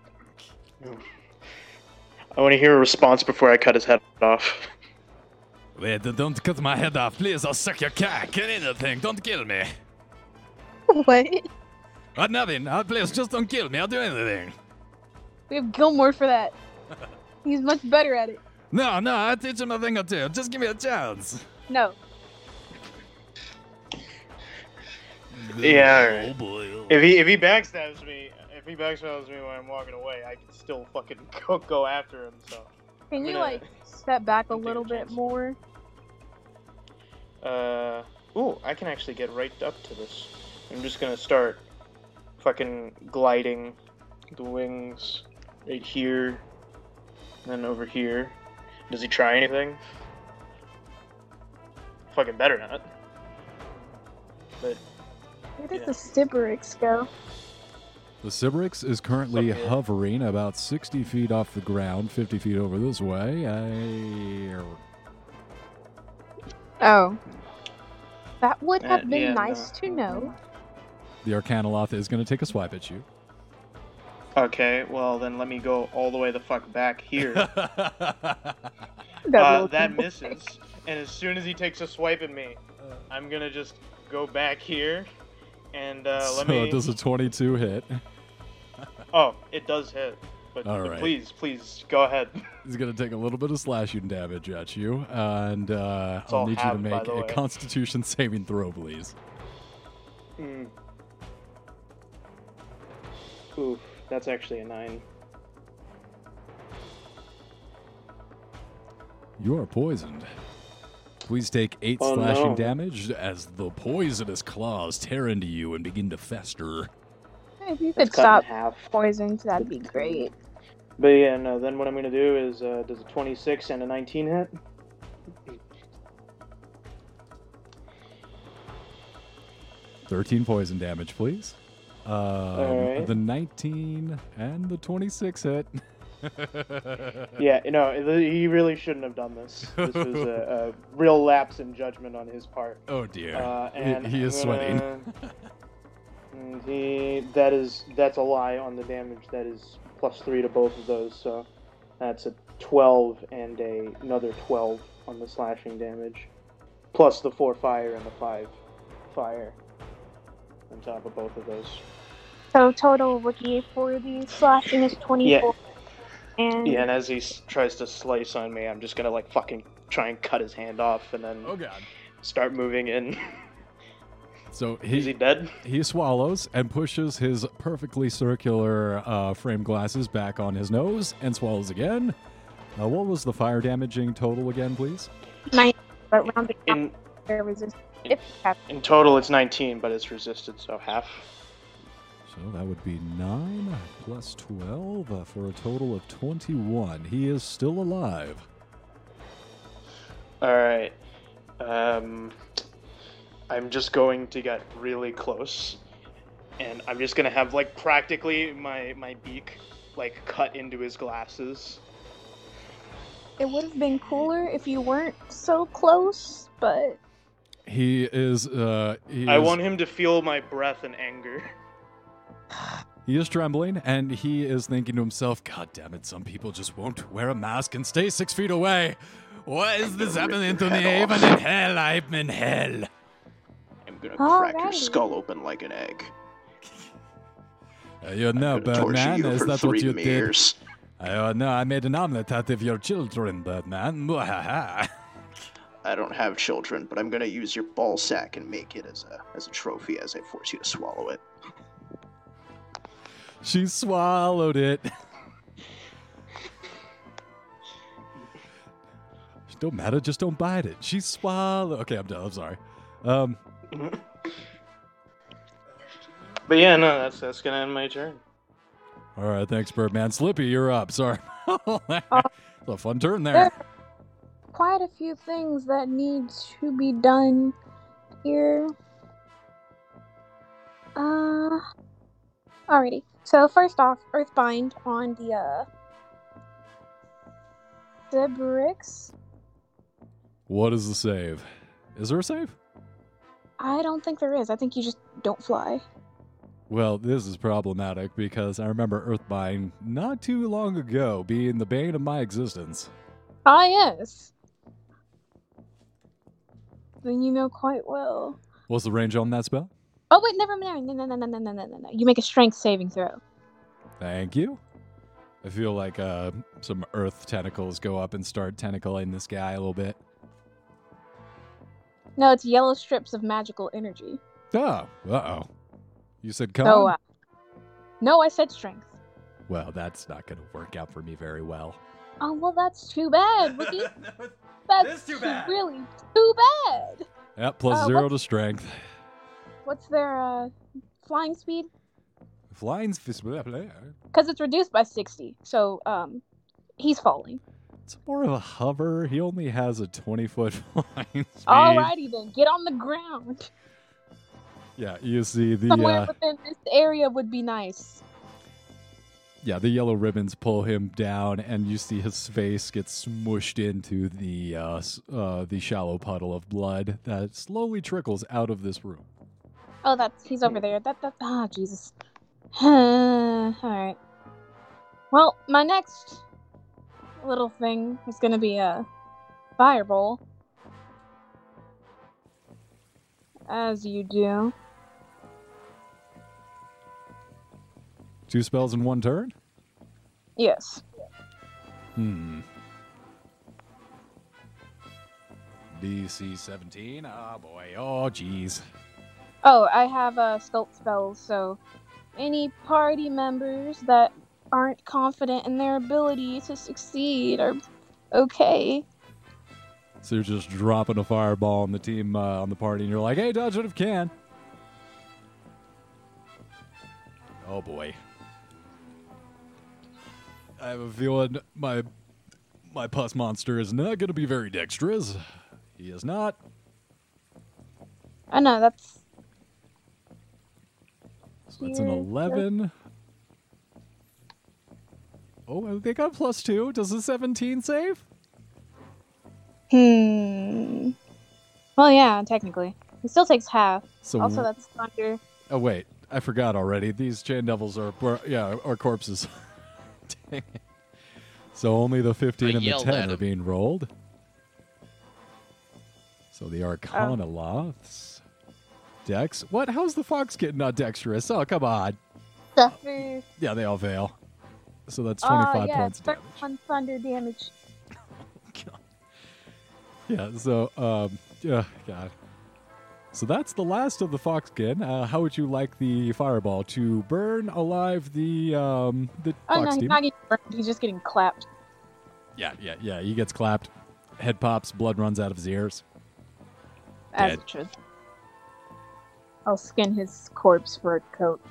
I want to hear a response before I cut his head off. Wait, don't cut my head off, please. I'll suck your cock. and Anything. Don't kill me. What? Uh, nothing. Uh, please, just don't kill me. I'll do anything. We have Gilmore for that. He's much better at it. No, no, I'll teach him a thing or two. Just give me a chance. No. Yeah, alright. Oh boy. If he if he backstabs me, if he backstabs me when I'm walking away, I can still fucking go, go after him. So, Can I'm you gonna- like step back a I'm taking little a bit chance. more? uh, ooh, I can actually get right up to this. I'm just gonna start fucking gliding the wings right here, and then over here. Does he try anything? Fucking better not. But Where did Yeah. the Sibriex go? The Sibriex is currently Up here. hovering about 60 feet off the ground, 50 feet over this way. I... Oh. That would Uh, have been yeah, nice no. to know. The Arcanoloth is going to take a swipe at you. okay, well then let me go all the way the fuck back here. That Uh, that misses, and as soon as he takes a swipe at me, I'm gonna just go back here, and uh, so let me. does a 22 hit. Oh, it does hit, but, All right. please, please go ahead. He's going to take a little bit of slashing damage at you, and uh, I'll need you to make a way. Constitution saving throw, please. Mm. Oof, that's actually a nine. You are poisoned. Please take eight Oh, slashing no. damage as the poisonous claws tear into you and begin to fester. If you could stop in half. poisons, that'd be great. But yeah, no. Then what I'm gonna do is, uh, does a 26 and a 19 hit? Thirteen poison damage, please. Um, Alright. The 19 and the 26 hit. Yeah, no, th- he really shouldn't have done this. This was a, a real lapse in judgment on his part. Oh dear. Uh, He- and he, is sweating. gonna- he that is that's a lie on the damage. That is plus three to both of those. So that's a twelve and a another twelve on the slashing damage, plus the four fire and the five fire on top of both of those. So total rookie for the slashing is 24. And Yeah, and as he s- tries to slice on me, I'm just gonna like fucking try and cut his hand off and then Oh god. start moving in. So is he he dead? he swallows and pushes his perfectly circular uh, frame glasses back on his nose and swallows again. Uh, what was the fire damaging total again, please? nine, but rounding up In their resistance. If you have in total, it's 19, but it's resisted, so half. So that would be 9 plus 12 uh, for a total of 21. He is still alive. All right. Um, I'm just going to get really close, and I'm just gonna have like practically my my beak like cut into his glasses. it would have been cooler if you weren't so close, but He is uh he I is- want him to feel my breath and anger. He is trembling and he is thinking to himself, God damn it, some people just won't wear a mask and stay six feet away. Why is this happening to me? head off. Even in hell, I'm in hell. I'm gonna crack your skull open like an egg. Uh, you know, Birdman, is that what you did? Uh, no, I made an omelet out of your children, Birdman. Mwahaha. I don't have children, but I'm gonna use your ball sack and make it as a as a trophy as I force you to swallow it. She swallowed it. don't matter, just don't bite it. She swallowed. Okay, I'm done. I'm sorry. Um, But yeah, no, that's that's gonna end my turn. all right, thanks, Birdman. Slippy, you're up. Sorry. it's a fun turn there. quite a few things that need to be done here. Uh, alrighty. So first off, Earthbind on the uh, the bricks. What is the save? Is there a save? I don't think there is. I think you just don't fly. Well, this is problematic because I remember Earthbind not too long ago being the bane of my existence. Ah, yes. Then you know quite well. What's the range on that spell? Oh wait, never mind. No, no, no, no, no, no, no, no. You make a strength saving throw. Thank you. I feel like uh, some earth tentacles go up and start tentacling this guy a little bit. No, it's yellow strips of magical energy. Oh, uh oh. You said come. Uh, no, I said strength. Well, that's not going to work out for me very well. Oh well, that's too bad, Wookie. no, that's too bad. Really, too bad. Yep, plus uh, zero to strength. What's their uh, flying speed? Blah, blah. Because it's reduced by sixty. So um, he's falling. It's more of a hover. He only has a 20 foot flying speed. Alrighty then, get on the ground. Yeah, you see the Somewhere uh, within this area would be nice. yeah the yellow ribbons pull him down, and you see his face get smushed into the uh, uh, the shallow puddle of blood that slowly trickles out of this room. Oh, that's he's over there. That that ah Jesus. All right. Well, my next little thing is gonna be a fireball, as you do. Two spells in one turn. Yes. Hmm. DC 17. Oh boy. Oh jeez. Oh, I have uh, sculpt spells, so any party members that aren't confident in their ability to succeed are okay. So you're just dropping a fireball on the team uh, on the party, and you're like, "Hey, dodge it if you can." Oh boy. I have a feeling my my pus monster is not going to be very dexterous. He is not. I know that's So that's an 11. Oh, they got plus two. Does the 17 save? hmm. Well, yeah, technically, he still takes half. So Also, that's thunder. Oh wait, I forgot already. These chain devils are yeah are corpses. Dang it. So only the 15 I and the 10 are being rolled. So the Arcanoloths. Dex. What? How's the fox getting not dexterous? Oh, come on. Suffer. Yeah, they all fail. So that's Oh, 25 yeah, points damage. One thunder damage. Yeah, so, um, yeah, God. So that's the last of the foxkin. Uh, how would you like the fireball to burn alive the um the Oh no, he's not getting burned. He's just getting clapped. Yeah, yeah, yeah. He gets clapped. Head pops. Blood runs out of his ears. As Dead. it should. I'll skin his corpse for a coat.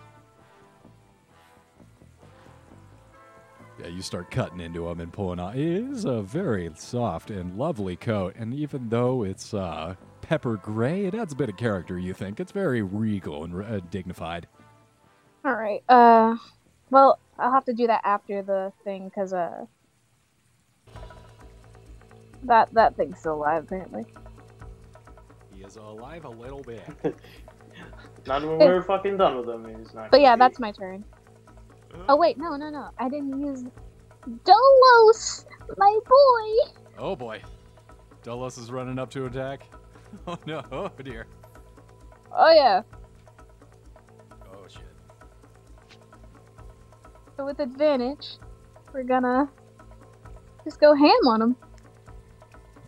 Yeah, you start cutting into him and pulling out. It is a very soft and lovely coat, and even though it's uh, pepper gray, it adds a bit of character. You think it's very regal and uh, dignified. All right. Uh, well, I'll have to do that after the thing because uh, that that thing's still alive apparently. He is alive a little bit. Not when we're fucking done with him. He's not. But yeah, be- that's my turn. Oh wait, no, no, no. I didn't use Dolos, my boy. Oh boy, Dolos is running up to attack. Oh no! Oh dear! Oh yeah. Oh shit! So with advantage, we're gonna just go ham on him.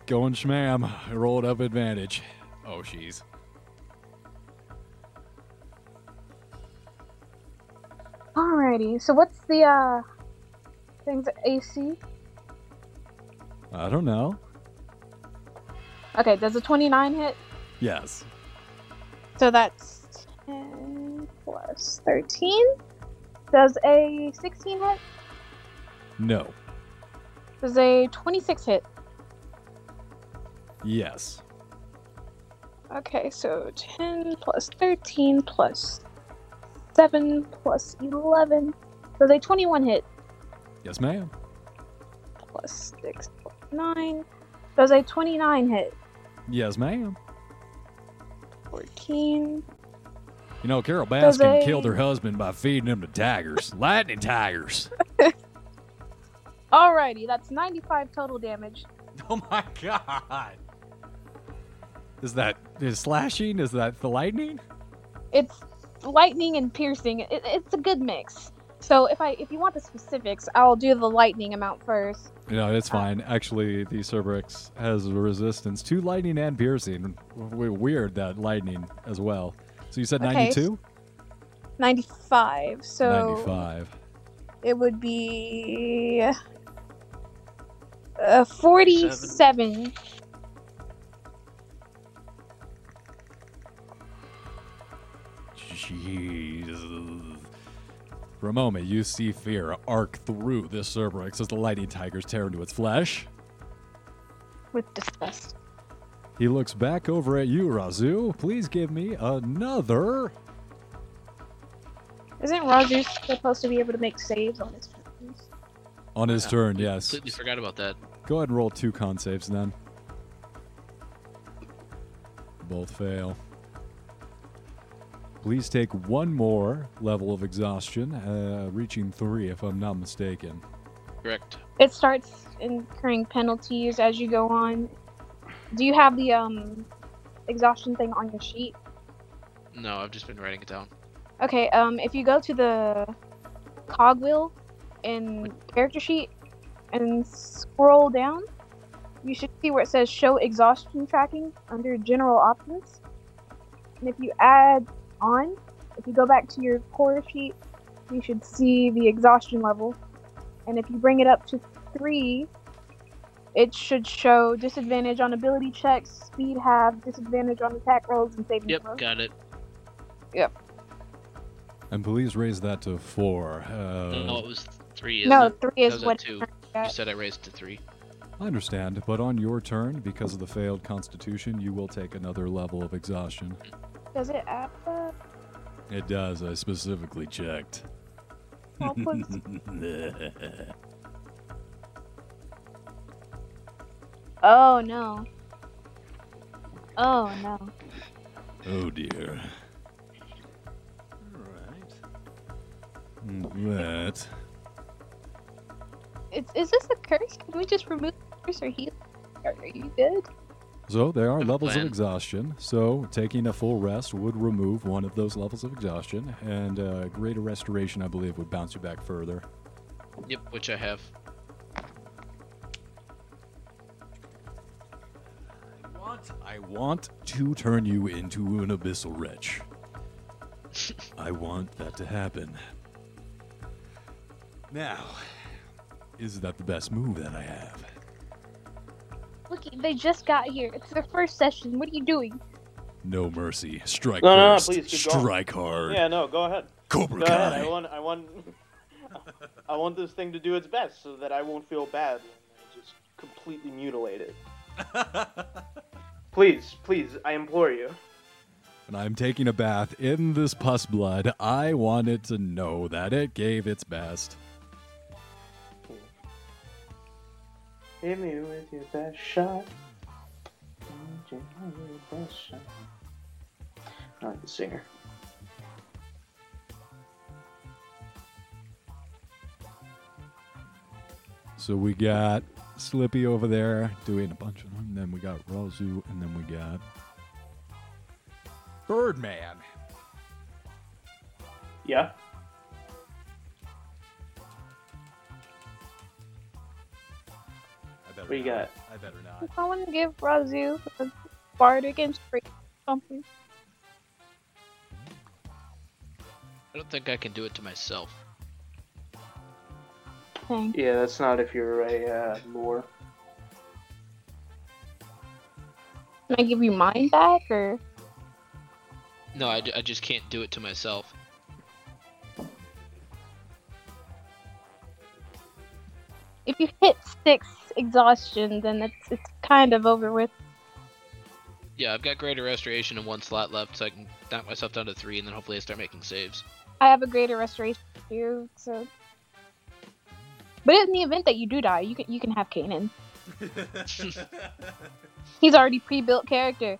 Going schmam. I rolled up advantage. Oh jeez. Alrighty. So what's the uh things AC? I don't know. Okay, does a 29 hit? Yes. So that's 10 plus 13. Does a 16 hit? No. Does a 26 hit? Yes. Okay, so 10 plus 13 plus 7 plus 11. So they 21 hit Yes, ma'am. plus 6 plus 9. Does a 29 hit? Yes, ma'am. 14. You know, Carole Baskin killed her husband by feeding him to tigers. Lightning tigers. Alrighty, that's 95 total damage. Oh my god. Is that is slashing? Is that the lightning? It's lightning and piercing. It, it's a good mix. So if I if you want the specifics, I'll do the lightning amount first. No, it's Uh, fine. Actually, the Cerberus has a resistance to lightning and piercing. Weird that lightning as well. So you said Okay, 92? 95. So 95. it would be uh, 47. Jeez. For a moment, you see fear arc through this Cerberus as the lightning tigers tear into its flesh. with disgust. He looks back over at you, Razu. Please give me another. Isn't Roger supposed to be able to make saves on his turns? On his Yeah, turn, yes. Completely forgot about that. Go ahead and roll two con saves then. Both fail. Please take one more level of exhaustion, uh, reaching three if I'm not mistaken. Correct. It starts incurring penalties as you go on. Do you have the um exhaustion thing on your sheet? No, I've just been writing it down. Okay, um if you go to the cogwheel in character sheet and scroll down, you should see where it says show exhaustion tracking under general options. And if you add on, if you go back to your core sheet, you should see the exhaustion level. And if you bring it up to three, it should show disadvantage on ability checks, speed half, disadvantage on attack rolls, and saving Yep, throws. got it. Yep. And please raise that to four. Uh, no, it was three. Isn't No, it? three That is was at what two. You said I raised to three. I understand, but on your turn, because of the failed constitution, you will take another level of exhaustion. Does it add that? It does, I specifically checked. Oh. Oh no. Oh no. Oh dear. Alright. That. Is, is this a curse? Can we just remove the curse or heal? Are, are you good? So there are levels of exhaustion. So taking a full rest would remove one of those levels of exhaustion, and uh, greater restoration, I believe, would bounce you back further. Yep, which I have. I want, I want to turn you into an abyssal wretch. I want that to happen. Now, is that the best move that I have? Look, they just got here. It's their first session. What are you doing? No mercy. Strike No, no, no, first. please, keep going. Strike hard. Yeah, no, go ahead. Cobra Go ahead. I want, I want, I want this thing to do its best so that I won't feel bad when I just completely mutilate it. Please, please, I implore you. When I'm taking a bath in this pus blood, I want it to know that it gave its best. Hit me with your best shot. Hit me with your best shot. I like the singer. So we got Slippy over there doing a bunch of them. Then we got Rozu, and then we got Birdman. Yeah. Better What you got? I better not. I want to give Razu a bardic inspiration something. I don't think I can do it to myself. Thing. Yeah, that's not if you're a uh, lore. Can I give you mine back or? No, I, I just can't do it to myself. If you hit six exhaustion, then it's it's kind of over with. Yeah, I've got greater restoration and one slot left, so I can knock myself down to three, and then hopefully I start making saves. I have a greater restoration too, so. But in the event that you do die, you can you can have Kanan. He's already pre-built character.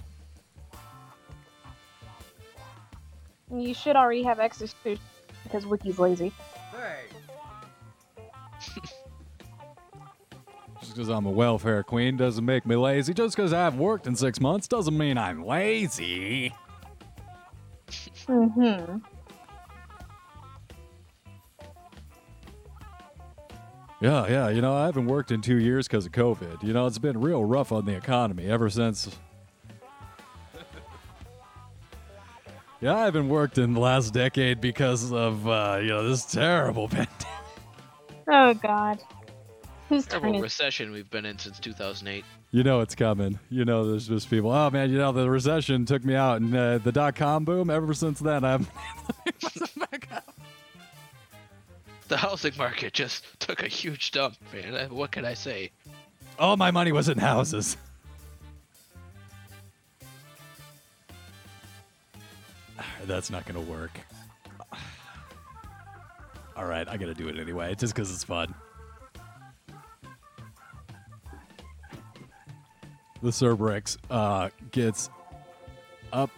You should already have extra too, because Wiki's lazy. Hey. Because I'm a welfare queen doesn't make me lazy. Just because I haven't worked in six months doesn't mean I'm lazy. Mm-hmm. Yeah, yeah. You know, I haven't worked in two years because of COVID. You know, it's been real rough on the economy ever since. Yeah, I haven't worked in the last decade because of, uh, you know, this terrible pandemic. Oh God. Whose turn Terrible is recession we've been in since 2008. You know it's coming. You know there's just people. Oh man, you know the recession took me out, and uh, the dot com boom. Ever since then, I've The housing market just took a huge dump, man. Uh, What can I say? all my money was in houses. That's not gonna work. All right, I gotta do it anyway, just because it's fun. The Sibriex uh, gets up.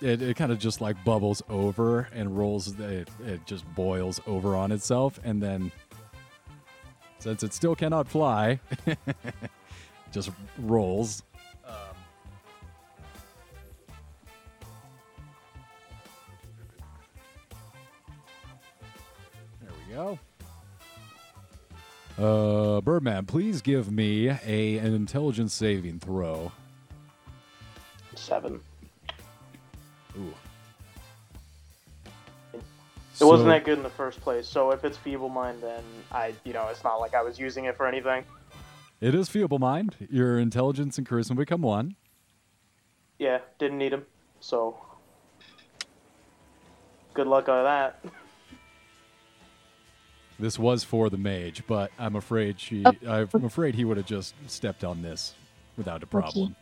It, it kind of just like bubbles over and rolls. It, it just boils over on itself, and then since it still cannot fly, just rolls. There we go. Uh, Birdman, please give me a an intelligence saving throw. Seven. Ooh. It wasn't that good in the first place, so if it's feeble mind, then I, you know, it's not like I was using it for anything. It is feeble mind. Your intelligence and charisma become one. Yeah, didn't need him, so good luck on that. This was for the mage, but I'm afraid she. Oh. I'm afraid he would have just stepped on this without a problem.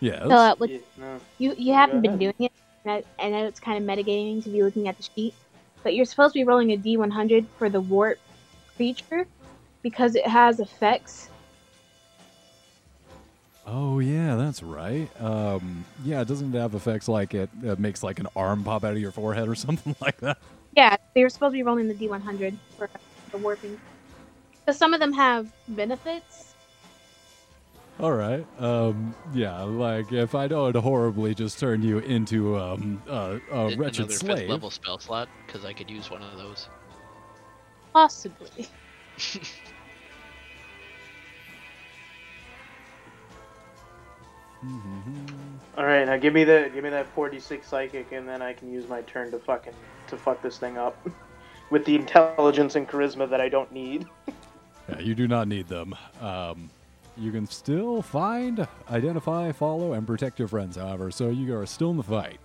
Yes. So, uh, look, Yeah, no. you you haven't been doing it, and I, I know it's kind of metagaming to be looking at the sheet, but you're supposed to be rolling a D100 for the warp creature because it has effects. Oh yeah, that's right. Um, yeah, it doesn't have effects like it uh, makes like an arm pop out of your forehead or something like that. Yeah, they were supposed to be rolling the D100 for the warping. Because some of them have benefits. All right. Um, yeah, like if I don't horribly just turn you into um, uh, a Did wretched another slave. fifth level spell slot because I could use one of those. Possibly. All right, now give me the give me that 4d6 psychic, and then I can use my turn to fucking to fuck this thing up with the intelligence and charisma that I don't need. Yeah, you do not need them. Um, you can still find, identify, follow, and protect your friends, however, so you are still in the fight.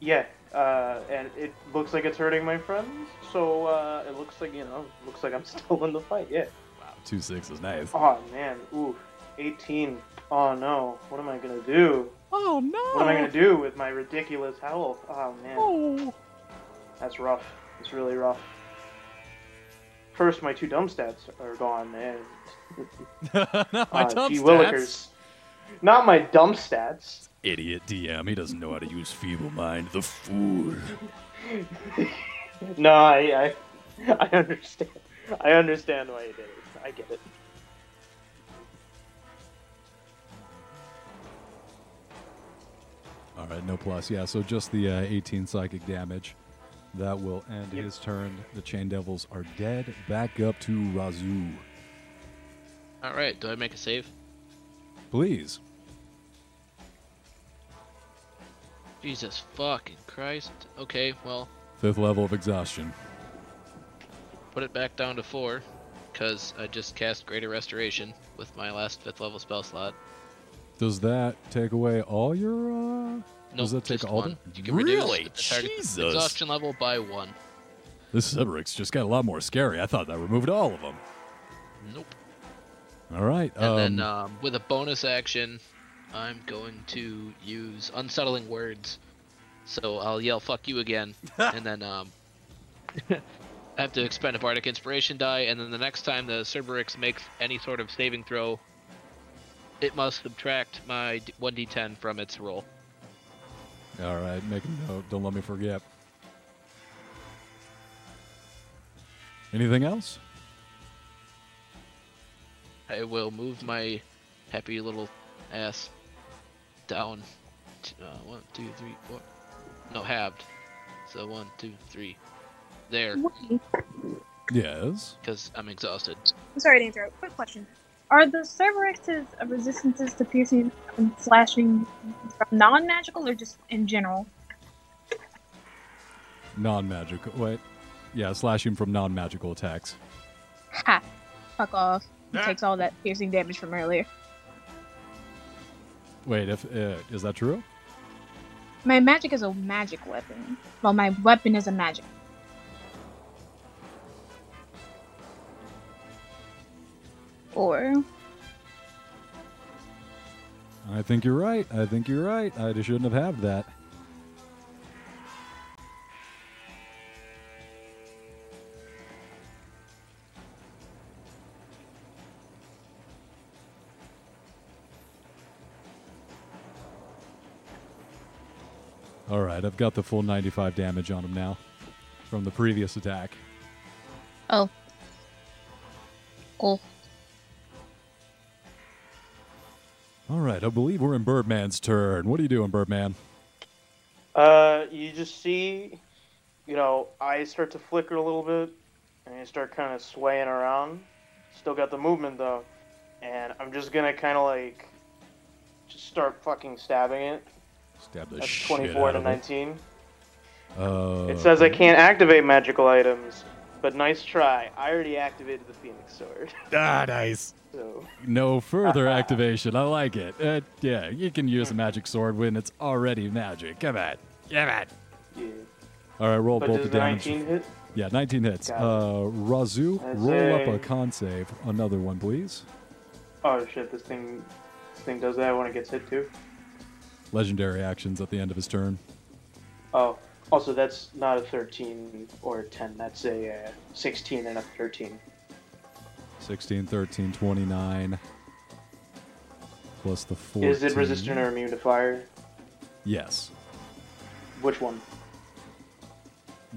Yeah, uh, and it looks like it's hurting my friends, so uh, it looks like you know, looks like I'm still in the fight. Yeah. Wow, two sixes, nice. Oh man, ooh, 18. Oh no, what am I gonna do? Oh no! What am I gonna do with my ridiculous health? Oh man, Oh. that's rough. It's really rough. First, my two dumb stats are gone, and not my uh, dumb gee stats. willikers. Not my dumb stats. Idiot DM. He doesn't know how to use feeble mind. The fool. No, I, I, I understand. I understand why you did it. I get it. All right, no plus. Yeah, so just the uh, 18 psychic damage. That will end Yep. his turn. The Chain Devils are dead. Back up to Razoo. All right, do I make a save? Please. Jesus fucking Christ. Okay, well, Fifth level of exhaustion. put it back down to four, because I just cast Greater Restoration with my last fifth level spell slot. Does that take away all your? uh No, Does that take all one. the- You can Really? reduce the Jesus. exhaustion level by one. This Sibriex just got a lot more scary. I thought that removed all of them. Nope. All right. And um, then um, with a bonus action, I'm going to use unsettling words. So I'll yell "fuck you" again, and then um, I have to expend a bardic inspiration die, and then the next time the Sibriex makes any sort of saving throw, it must subtract my 1d10 from its roll. All right, make a note. Don't let me forget. Anything else? I will move my happy little ass down. t- Uh, one, two, three, four. No, halved. So one, two, three. There, Yes. because I'm exhausted. I'm sorry to interrupt. Quick question. Are the Sibriex's resistances to piercing and slashing non magical or just in general? Non-magical. Wait. Yeah, slashing from non-magical attacks. Ha! Fuck off. He takes all that piercing damage from earlier. Wait, if uh, is that true? My magic is a magic weapon. Well, my weapon is a magic. Or I think you're right. I think you're right. I just shouldn't have had that. All right, I've got the full 95 damage on him now from the previous attack. oh, cool. All right, I believe we're in Birdman's turn. What are you doing, Birdman? Uh, you just see, you know, eyes start to flicker a little bit, and you start kind of swaying around. Still got the movement though, and I'm just gonna kind of like, just start fucking stabbing it. Stab the That's shit 24 out to of it. 19. Uh, It says I can't activate magical items, but nice try. I already activated the Phoenix Sword, Ah, nice. So No further activation. I like it. Uh, yeah, you can use a magic sword when it's already magic. Come on. Come on. yeah. All right, roll But both the damage. 19 hit? Yeah, 19 hits. Uh, Razu, That's roll up a a- con save. Another one, please. Oh shit! This thing, this thing does that when it gets hit too. Legendary actions at the end of his turn. Oh, also that's not a 13 or a 10. That's a uh, 16 and a 13. 16, 13, 29. Plus the 14. Is it resistant or immune to fire? Yes. Which one?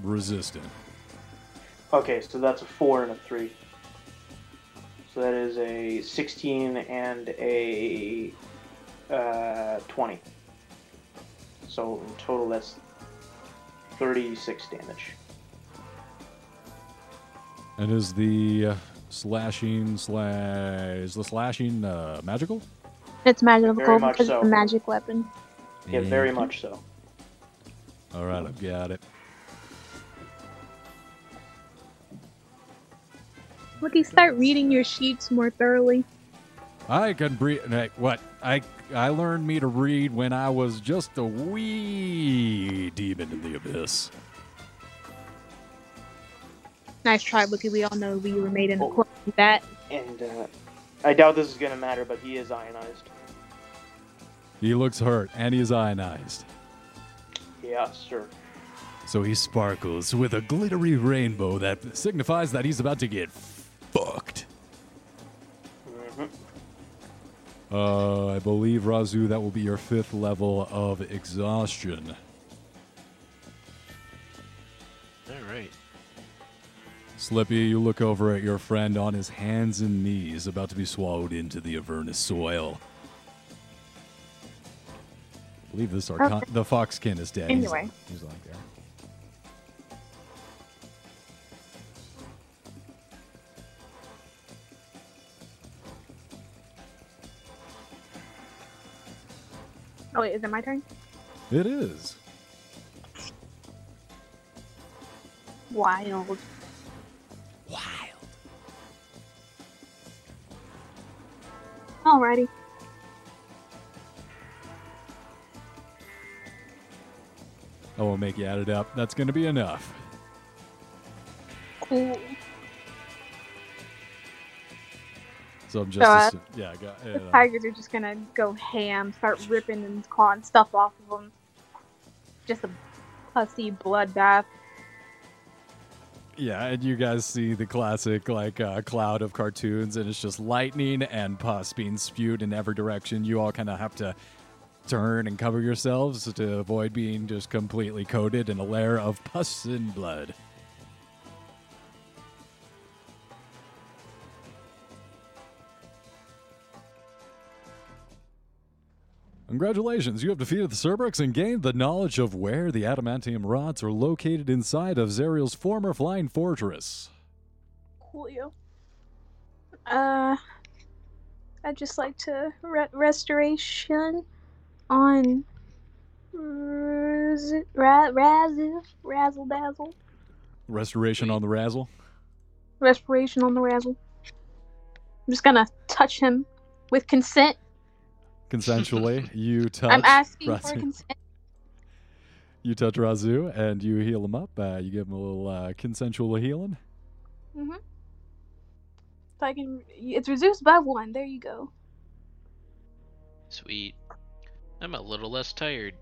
Resistant. Okay, so that's a 4 and a 3. So that is a 16 and a uh, 20. So in total, that's 36 damage. And is the uh, slashing slash is the slashing uh, magical? It's magical Very much because so. it's a magic weapon. Yeah, very much so. All right, I've got it. Wookie, start reading your sheets more thoroughly. I can breathe. What I I learned me to read when I was just a wee demon in the abyss. Nice try, Wookie. We all know we were made in Oh. accordance with that. And uh, I doubt this is going to matter, but he is ionized. He looks hurt and he is ionized, Yeah, sure. so he sparkles with a glittery rainbow that signifies that he's about to get fucked. hmm Uh, I believe Razu, that will be your fifth level of exhaustion. All right. Slippy, you look over at your friend on his hands and knees, about to be swallowed into the Avernus soil. I believe this archon- the foxkin is dead. He's- Anyway. he's, like there. Oh wait, is it my turn? It is. Wild. Wild. Alrighty. I won't make you add it up. That's going to be enough. Cool. So I'm just So, uh, assu- yeah, go, The yeah. tigers are just gonna go ham, start ripping and clawing stuff off of them. Just a pussy bloodbath. Yeah, and you guys see the classic like uh, cloud of cartoons, and it's just lightning and pus being spewed in every direction. You all kind of have to turn and cover yourselves to avoid being just completely coated in a layer of pus and blood. Congratulations, you have defeated the Cerberus and gained the knowledge of where the adamantium rods are located inside of Zariel's former flying fortress. Coolio. Uh, I'd just like to re- restoration on Raz- Ra- Razzle Razzle Dazzle. Restoration on the Razzle. Respiration on the Razzle. I'm just gonna touch him with consent. Consensually, you touch. I'm asking for consent. You touch Razu and you heal him up. Uh, you give him a little uh, consensual healing. Mm-hmm. If I can, it's reduced by one. There you go. Sweet. I'm a little less tired.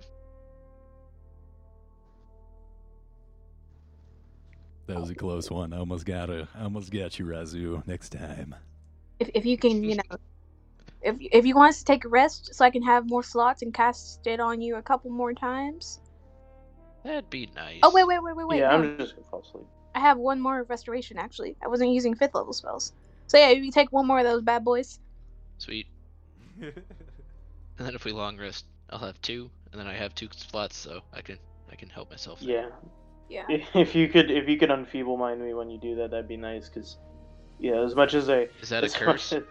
That was a close one. I almost got a, I almost got you, Razu. Next time. If if you can, you know, if if you want us to take a rest, so I can have more slots and cast it on you a couple more times. That'd be nice. Oh wait, wait, wait, wait, wait. yeah, no. I'm just gonna fall asleep. I have one more restoration actually. I wasn't using fifth level spells. So yeah, you take one more of those bad boys. Sweet. And then if we long rest, I'll have two, and then I have two slots, so I can I can help myself. there. Yeah, Yeah. if you could, if you could unfeeble mind me when you do that, that'd be nice. Cause yeah, as much as I, Is that a curse? as-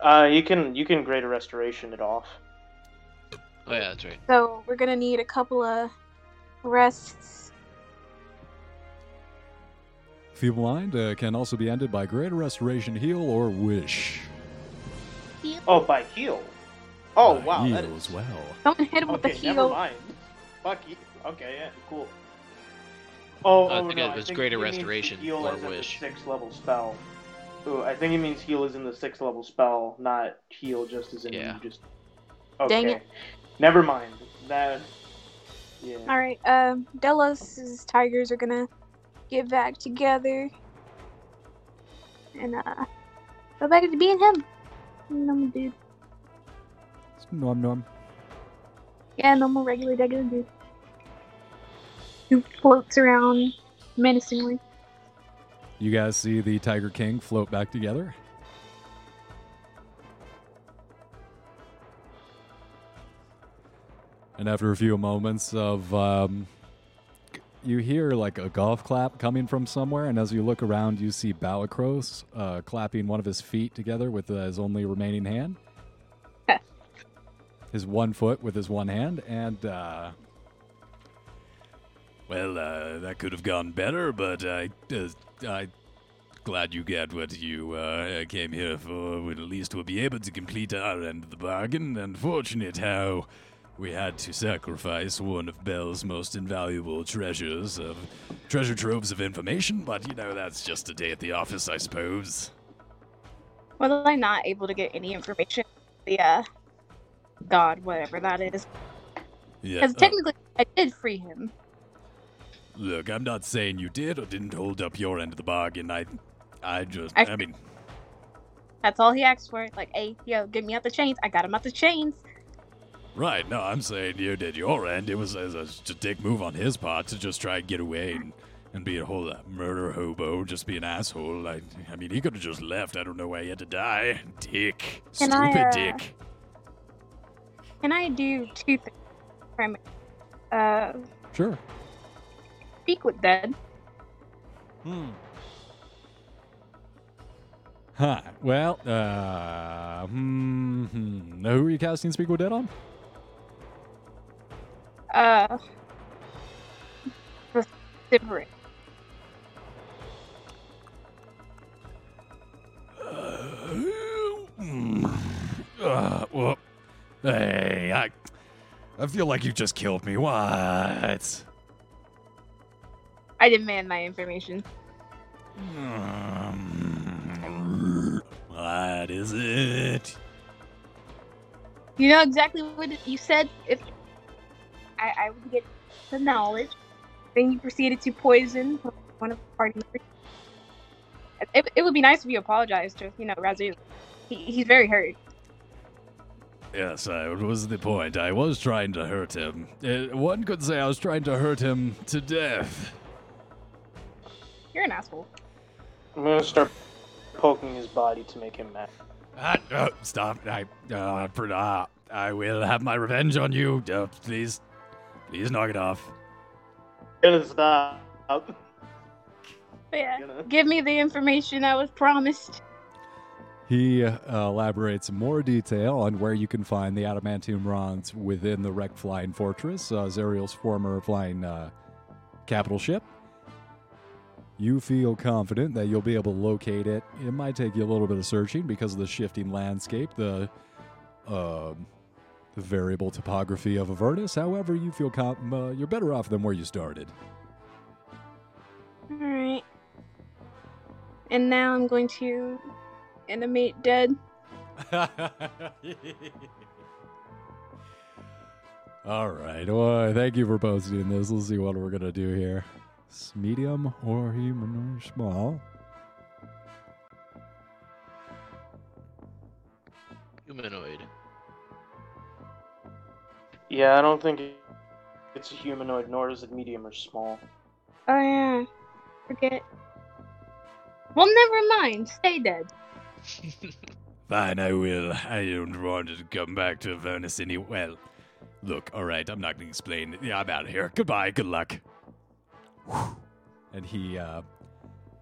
uh, you can you can greater restoration it off. Oh yeah, that's right. So we're gonna need a couple of rests. Feeble Mind uh, can also be ended by Greater Restoration Heal or Wish. Oh, by heal. Oh Uh, wow, heal that as is. well. Someone hit him with the heal. never heel. mind. Fuck you. Okay, yeah, cool. Oh, I oh think no, it was greater restoration Heal or is in wish. the sixth level spell. Ooh, I think it means heal is in the sixth level spell, not heal just as in Yeah. you just. Okay. Dang it. Never mind. That. Yeah. All right. Um, Delos' tigers are gonna get back together and uh go back to being him. Normal dude. It's Norm, norm. Yeah, normal, regular, regular dude. Who floats around menacingly. You guys see the Tiger King float back together. And after a few moments of, um, you hear like a golf clap coming from somewhere, and as you look around, you see Balakros uh, clapping one of his feet together with uh, his only remaining hand. His one foot with his one hand, and uh, well, uh, that could have gone better, but I, uh, I glad you got what you uh, came here for. At least we'll be able to complete our end of the bargain. Unfortunate how we had to sacrifice one of Bel's most invaluable treasures of treasure troves of information, but you know that's just a day at the office, I suppose. Was I'm not able to get any information? The uh, god, whatever that is. Yeah. Because uh, technically, I did free him. Look, I'm not saying you did or didn't hold up your end of the bargain. I, I just, I, I- mean, That's all he asked for. Like, hey, yo, get me out the chains. I got him out the chains. Right, no, I'm saying you did your end. It was as a just dick move on his part to just try and get away and, and be a whole uh, murder hobo, just be an asshole. I, I mean, he could have just left. I don't know why he had to die. Dick. Can Stupid I, uh, dick. Can I do two things? Uh, Sure. Speak with dead. Hmm. Huh. Well, uh, hmm, hmm. Who are you casting Speak with Dead on? Uh, vociferate. Uh, well, hey, I, I feel like you just killed me. What? I demand my information. Um, What is it? You know exactly what it- you said. If I, I would get the knowledge, then you proceeded to poison one of the party members. It, it would be nice if you apologized to, you know, Razul. He, he's very hurt. Yes, that was the point. I was trying to hurt him. Uh, one could say I was trying to hurt him to death. You're an asshole. I'm gonna start poking his body to make him mad. Ah, uh, stop. I, uh, for, uh, I will have my revenge on you. Uh, please, please knock it off. Gonna stop. But yeah, Gonna- give me the information I was promised. He uh, elaborates more detail on where you can find the adamantium rods within the wrecked flying fortress, uh, Zariel's former flying uh, capital ship. You feel confident that you'll be able to locate it. It might take you a little bit of searching because of the shifting landscape, the, um the variable topography of Avernus. However, you feel com- uh, you're better off than where you started. Alright. And now I'm going to animate dead. All right. Well, thank you for posting this. Let's see what we're gonna do here. S- Medium or human or small? Humanoid. Yeah, I don't think it's a humanoid, nor is it medium or small. Oh yeah. Forget. Well, never mind. Stay dead. Fine, I will. I don't want to come back to Avernus any. Well, look. All right. I'm not gonna explain. Yeah, I'm out of here. Goodbye. Good luck. And he. uh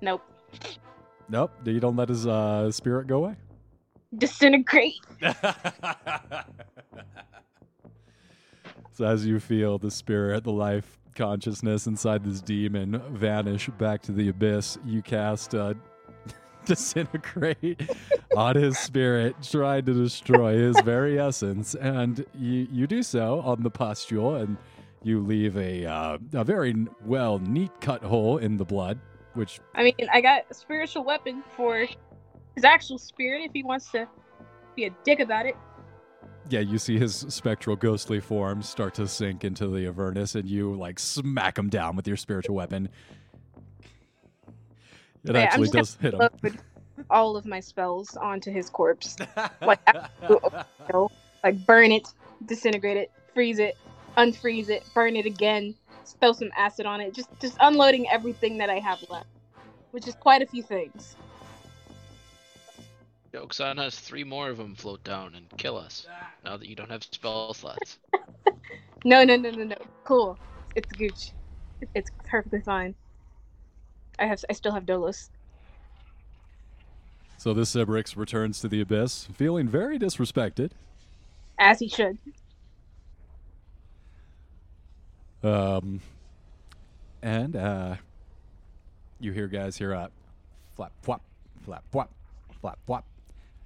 Nope. Nope. You don't let his uh spirit go away. Disintegrate. so as you feel the spirit, the life consciousness inside this demon vanish back to the abyss, you cast uh, disintegrate on his spirit, trying to destroy his very essence, and you you do so on the pustule, and you leave a uh, a very well neat cut hole in the blood, which I mean, I got a spiritual weapon for his actual spirit if he wants to be a dick about it. yeah, you see his spectral ghostly form start to sink into the Avernus, and you like smack him down with your spiritual weapon. It Yeah, actually does hit him. All of my spells onto his corpse. Like, like burn it, disintegrate it, freeze it, unfreeze it, burn it again, throw some acid on it. Just just unloading everything that I have left, which is quite a few things. Joke's on us. Three more of them float down and kill us. Now that you don't have spell slots. No, no, no, no, no. Cool. It's gooch. It's perfectly fine. I have I still have Dolos. so this Sibriex returns to the abyss, feeling very disrespected. As he should. Um, and uh, you hear guys here uh, flap flap flap flap flap flap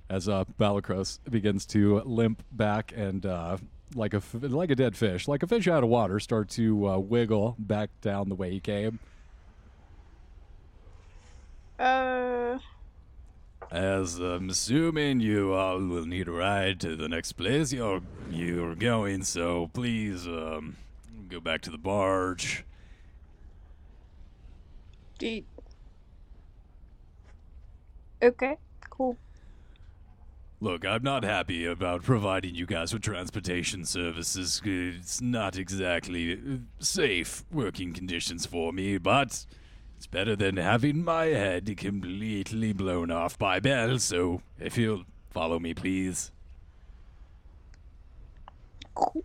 as uh, Balakros begins to limp back and uh, like a f- like a dead fish, like a fish out of water, start to uh, wiggle back down the way he came. Uh As I'm assuming you all will need a ride to the next place you're you're going, so please um, go back to the barge. do Okay, cool. Look, I'm not happy about providing you guys with transportation services. It's not exactly safe working conditions for me, but it's better than having my head completely blown off by Bel, so if you'll follow me, please. Cool.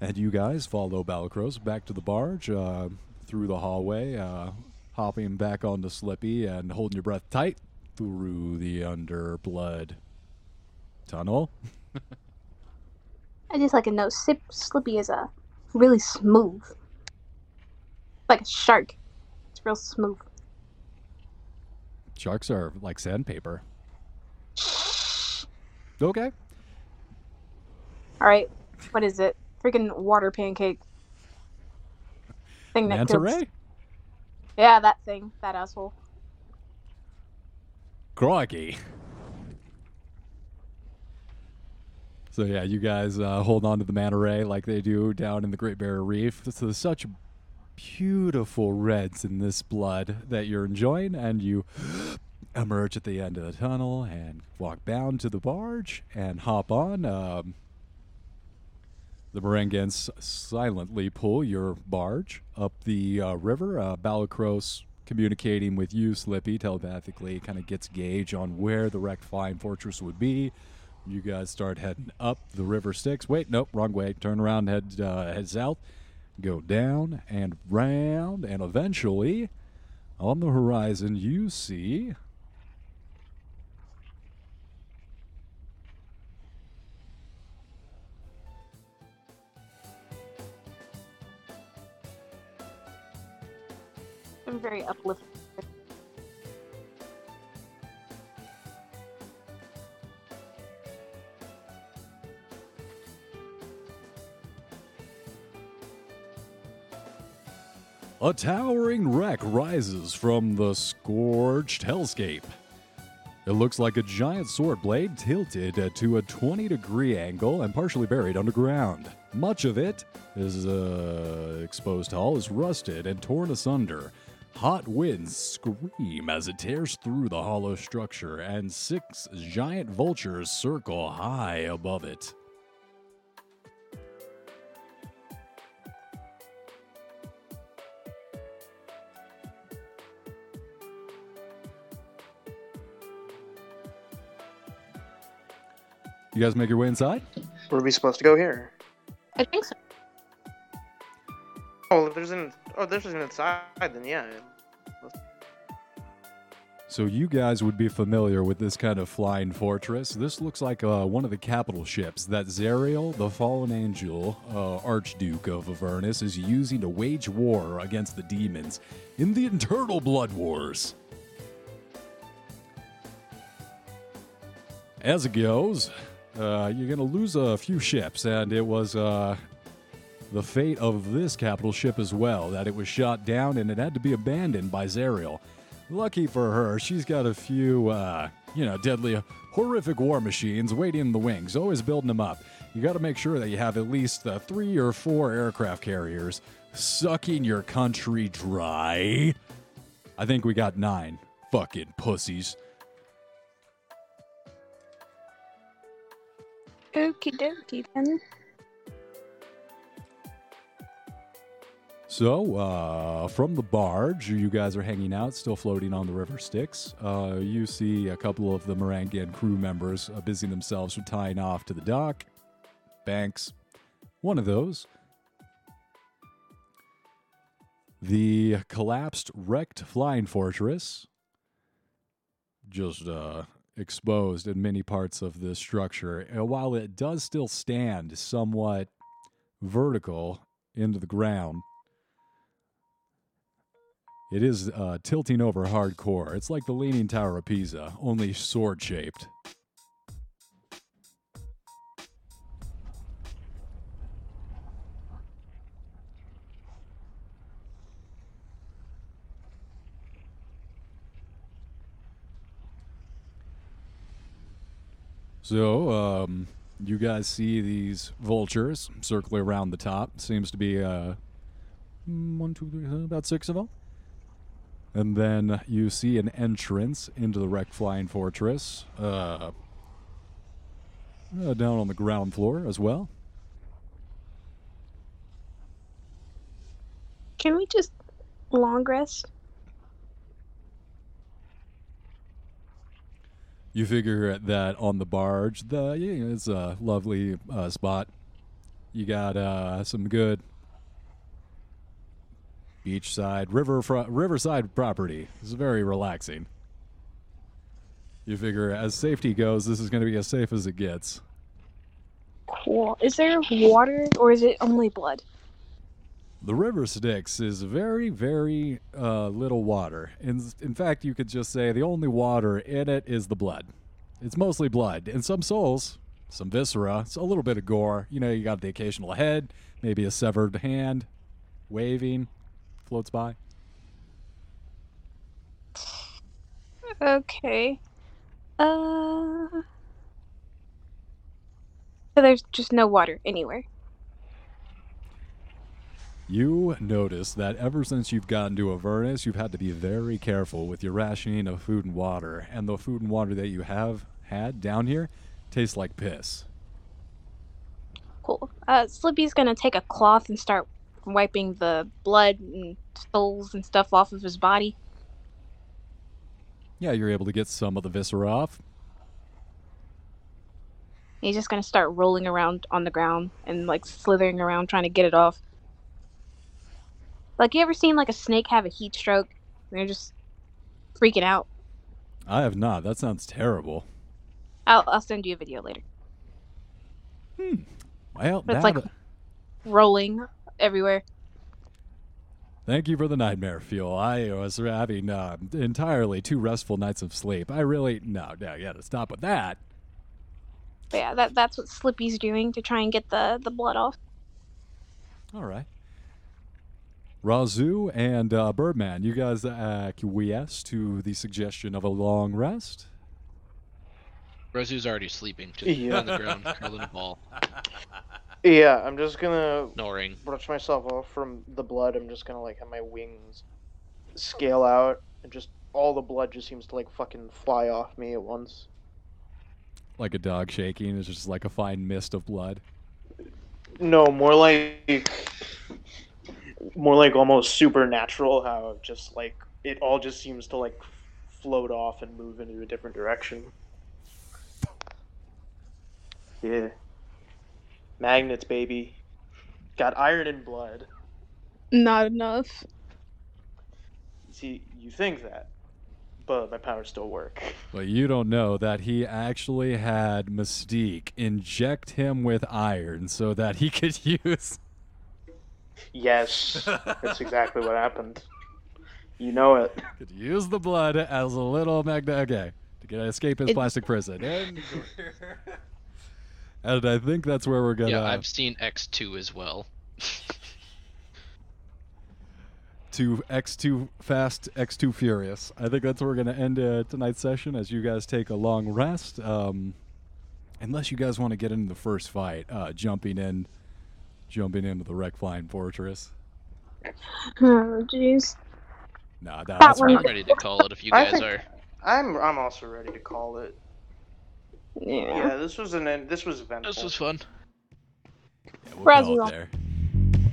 And you guys follow Balacros back to the barge, uh, through the hallway, uh, hopping back onto Slippy and holding your breath tight through the underblood tunnel. I just like to know Sip Slippy is a really smooth. Like a shark. It's real smooth. Sharks are like sandpaper. Okay. Alright, what is it? Freaking water pancake. Thing that Manta kills- ray? Yeah, that thing. That asshole. Crikey. So yeah, you guys uh, hold on to the manta ray like they do down in the Great Barrier Reef. So there's such beautiful reds in this blood that you're enjoying, and you emerge at the end of the tunnel and walk down to the barge and hop on. Um, the Merengans silently pull your barge up the uh, river. Uh, Balacros communicating with you, Slippy, telepathically, kind of gets gauge on where the wrecked flying fortress would be. You guys start heading up the river Styx. Wait, nope, wrong way. Turn around, head uh, head south, go down and round, and eventually, on the horizon, you see I'm very uplifted. A towering wreck rises from the scorched hellscape. It looks like a giant sword blade tilted to a 20 degree angle and partially buried underground. Much of it is uh, exposed hull is rusted and torn asunder. Hot winds scream as it tears through the hollow structure, and six giant vultures circle high above it. You guys make your way inside? Where are we supposed to go here? I think so. Oh, there's an oh, there's an inside. Then yeah. So you guys would be familiar with this kind of flying fortress. This looks like uh, one of the capital ships that Zariel, the fallen angel, uh, Archduke of Avernus, is using to wage war against the demons in the internal blood wars. As it goes, uh, you're going to lose a few ships, and it was uh, the fate of this capital ship as well, that it was shot down and it had to be abandoned by Zariel. Lucky for her, she's got a few, uh, you know, deadly, horrific war machines waiting in the wings, always building them up. You got to make sure that you have at least uh, three or four aircraft carriers sucking your country dry. I think we got nine. Fucking pussies. Okie dokie then. So, uh, from the barge, you guys are hanging out, still floating on the river Styx. Uh, you see a couple of the Morangan crew members uh, busying themselves with tying off to the dock. Banks, one of those. The collapsed, wrecked flying fortress, just uh, exposed in many parts of the structure. And while it does still stand somewhat vertical into the ground, it is uh, tilting over hardcore. It's like the Leaning Tower of Pisa, only sword shaped. So, um, you guys see these vultures circling around the top. Seems to be uh, one, two, three, about six of them. And then you see an entrance into the wrecked flying fortress uh, uh, down on the ground floor as well. Can we just long rest? You figure that on the barge, the yeah, it's a lovely uh, spot. You got uh, some good beachside river fr- riverside property. It's very relaxing. You figure, as safety goes, this is going to be as safe as it gets. Cool. Is there water or is it only blood? The river Styx is very, very uh, little water. In, in fact, you could just say the only water in it is the blood. It's mostly blood. And some souls, some viscera, so a little bit of gore. You know, you got the occasional head, maybe a severed hand, waving, floats by. Okay. Uh. So there's just no water anywhere. You notice that ever since you've gotten to Avernus, you've had to be very careful with your rationing of food and water, and the food and water that you have had down here tastes like piss. Cool. Uh, Slippy's gonna take a cloth and start wiping the blood and souls and stuff off of his body. Yeah, you're able to get some of the viscera off. He's just gonna start rolling around on the ground and like slithering around trying to get it off. Like you ever seen like a snake have a heat stroke? And they're just freaking out. I have not. That sounds terrible. I'll I'll send you a video later. Hmm. Well, it's like rolling everywhere. Thank you for the nightmare fuel. I was having uh, entirely two restful nights of sleep. I really no, no, you got to stop with that. But yeah, that that's what Slippy's doing to try and get the the blood off. All right. Razoo and uh, Birdman, you guys acquiesce to the suggestion of a long rest? Rozu's already sleeping, just Yeah. on the ground, curled in a ball, Yeah, I'm just gonna snoring. brush myself off from the blood. I'm just gonna like have my wings scale out, and just all the blood just seems to like fucking fly off me at once. Like a dog shaking, it's just like a fine mist of blood. No, more like more like almost supernatural. How just like it all just seems to like float off and move into a different direction. Yeah, magnets, baby. Got iron in blood. Not enough. See, you think that, but my powers still work. But you don't know that he actually had Mystique inject him with iron so that he could use. Yes, that's exactly what happened. You know it. could use the blood as a little magnet. Okay, to get escape his It- plastic prison. And, and I think that's where we're gonna. Yeah, I've seen X2 as well. to X2 Fast, X2 Furious. I think that's where we're going to end uh, tonight's session as you guys take a long rest. Um, unless you guys want to get into the first fight, uh, jumping in, jumping into the wreck flying fortress. Oh, jeez. Nah, that, That that's one- I'm ready to call it if you guys think- are. I'm I'm also ready to call it. Yeah. Yeah, this was an en- this was eventful. This was fun. yeah, we'll Razzie call it there.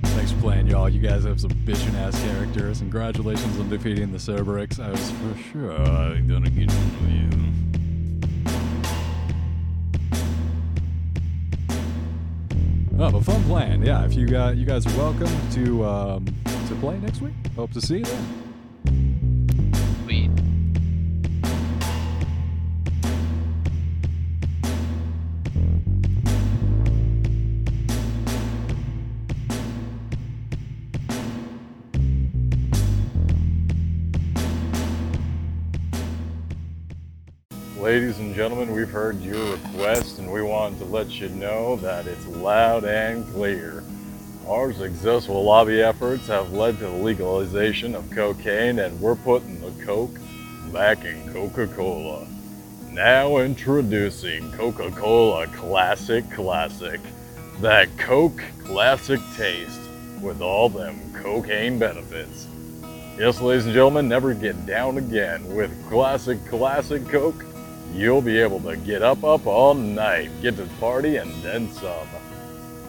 Thanks for playing, y'all. You guys have some bitchin' ass characters. Congratulations on defeating the Sibriex. I was for sure gonna get to you. Oh, but fun playing. Yeah, if you got you guys are welcome to um, to play next week. Hope to see you then. Ladies and gentlemen, we've heard your request and we wanted to let you know that it's loud and clear. Our successful lobby efforts have led to the legalization of cocaine and we're putting the coke back in Coca-Cola. Now introducing Coca-Cola Classic Classic. That Coke classic taste with all them cocaine benefits. Yes, ladies and gentlemen, never get down again. With classic, classic Coke, you'll be able to get up, up all night, get to the party, and then some.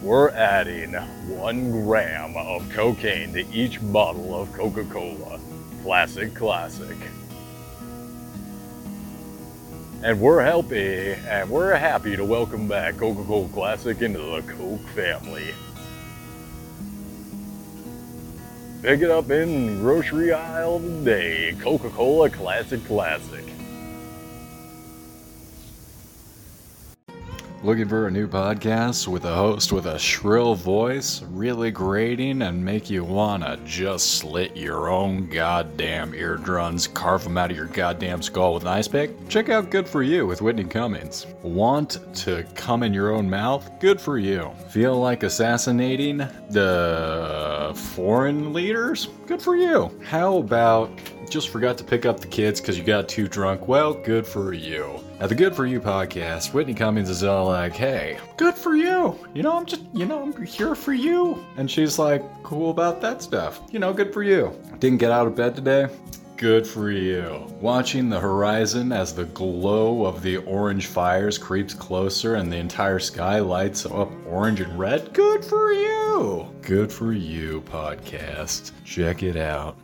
We're adding one gram of cocaine to each bottle of Coca Cola. Classic, classic. And we're happy, and we're happy to welcome back Coca Cola Classic into the Coke family. Pick it up in grocery aisle today. Coca Cola Classic Classic. Looking for a new podcast with a host with a shrill voice, really grating, and make you wanna just slit your own goddamn eardrums, carve them out of your goddamn skull with an ice pick? Check out Good For You with Whitney Cummings. Want to come in your own mouth? Good for you. Feel like assassinating the foreign leaders? Good for you. How about just forgot to pick up the kids because you got too drunk? Well, good for you. At the Good For You podcast, Whitney Cummings is all like, hey, good for you. You know, I'm just, you know, I'm here for you. And she's like, cool about that stuff. You know, good for you. Didn't get out of bed today? Good for you. Watching the horizon as the glow of the orange fires creeps closer and the entire sky lights up orange and red? Good for you. Good for you, podcast. Check it out.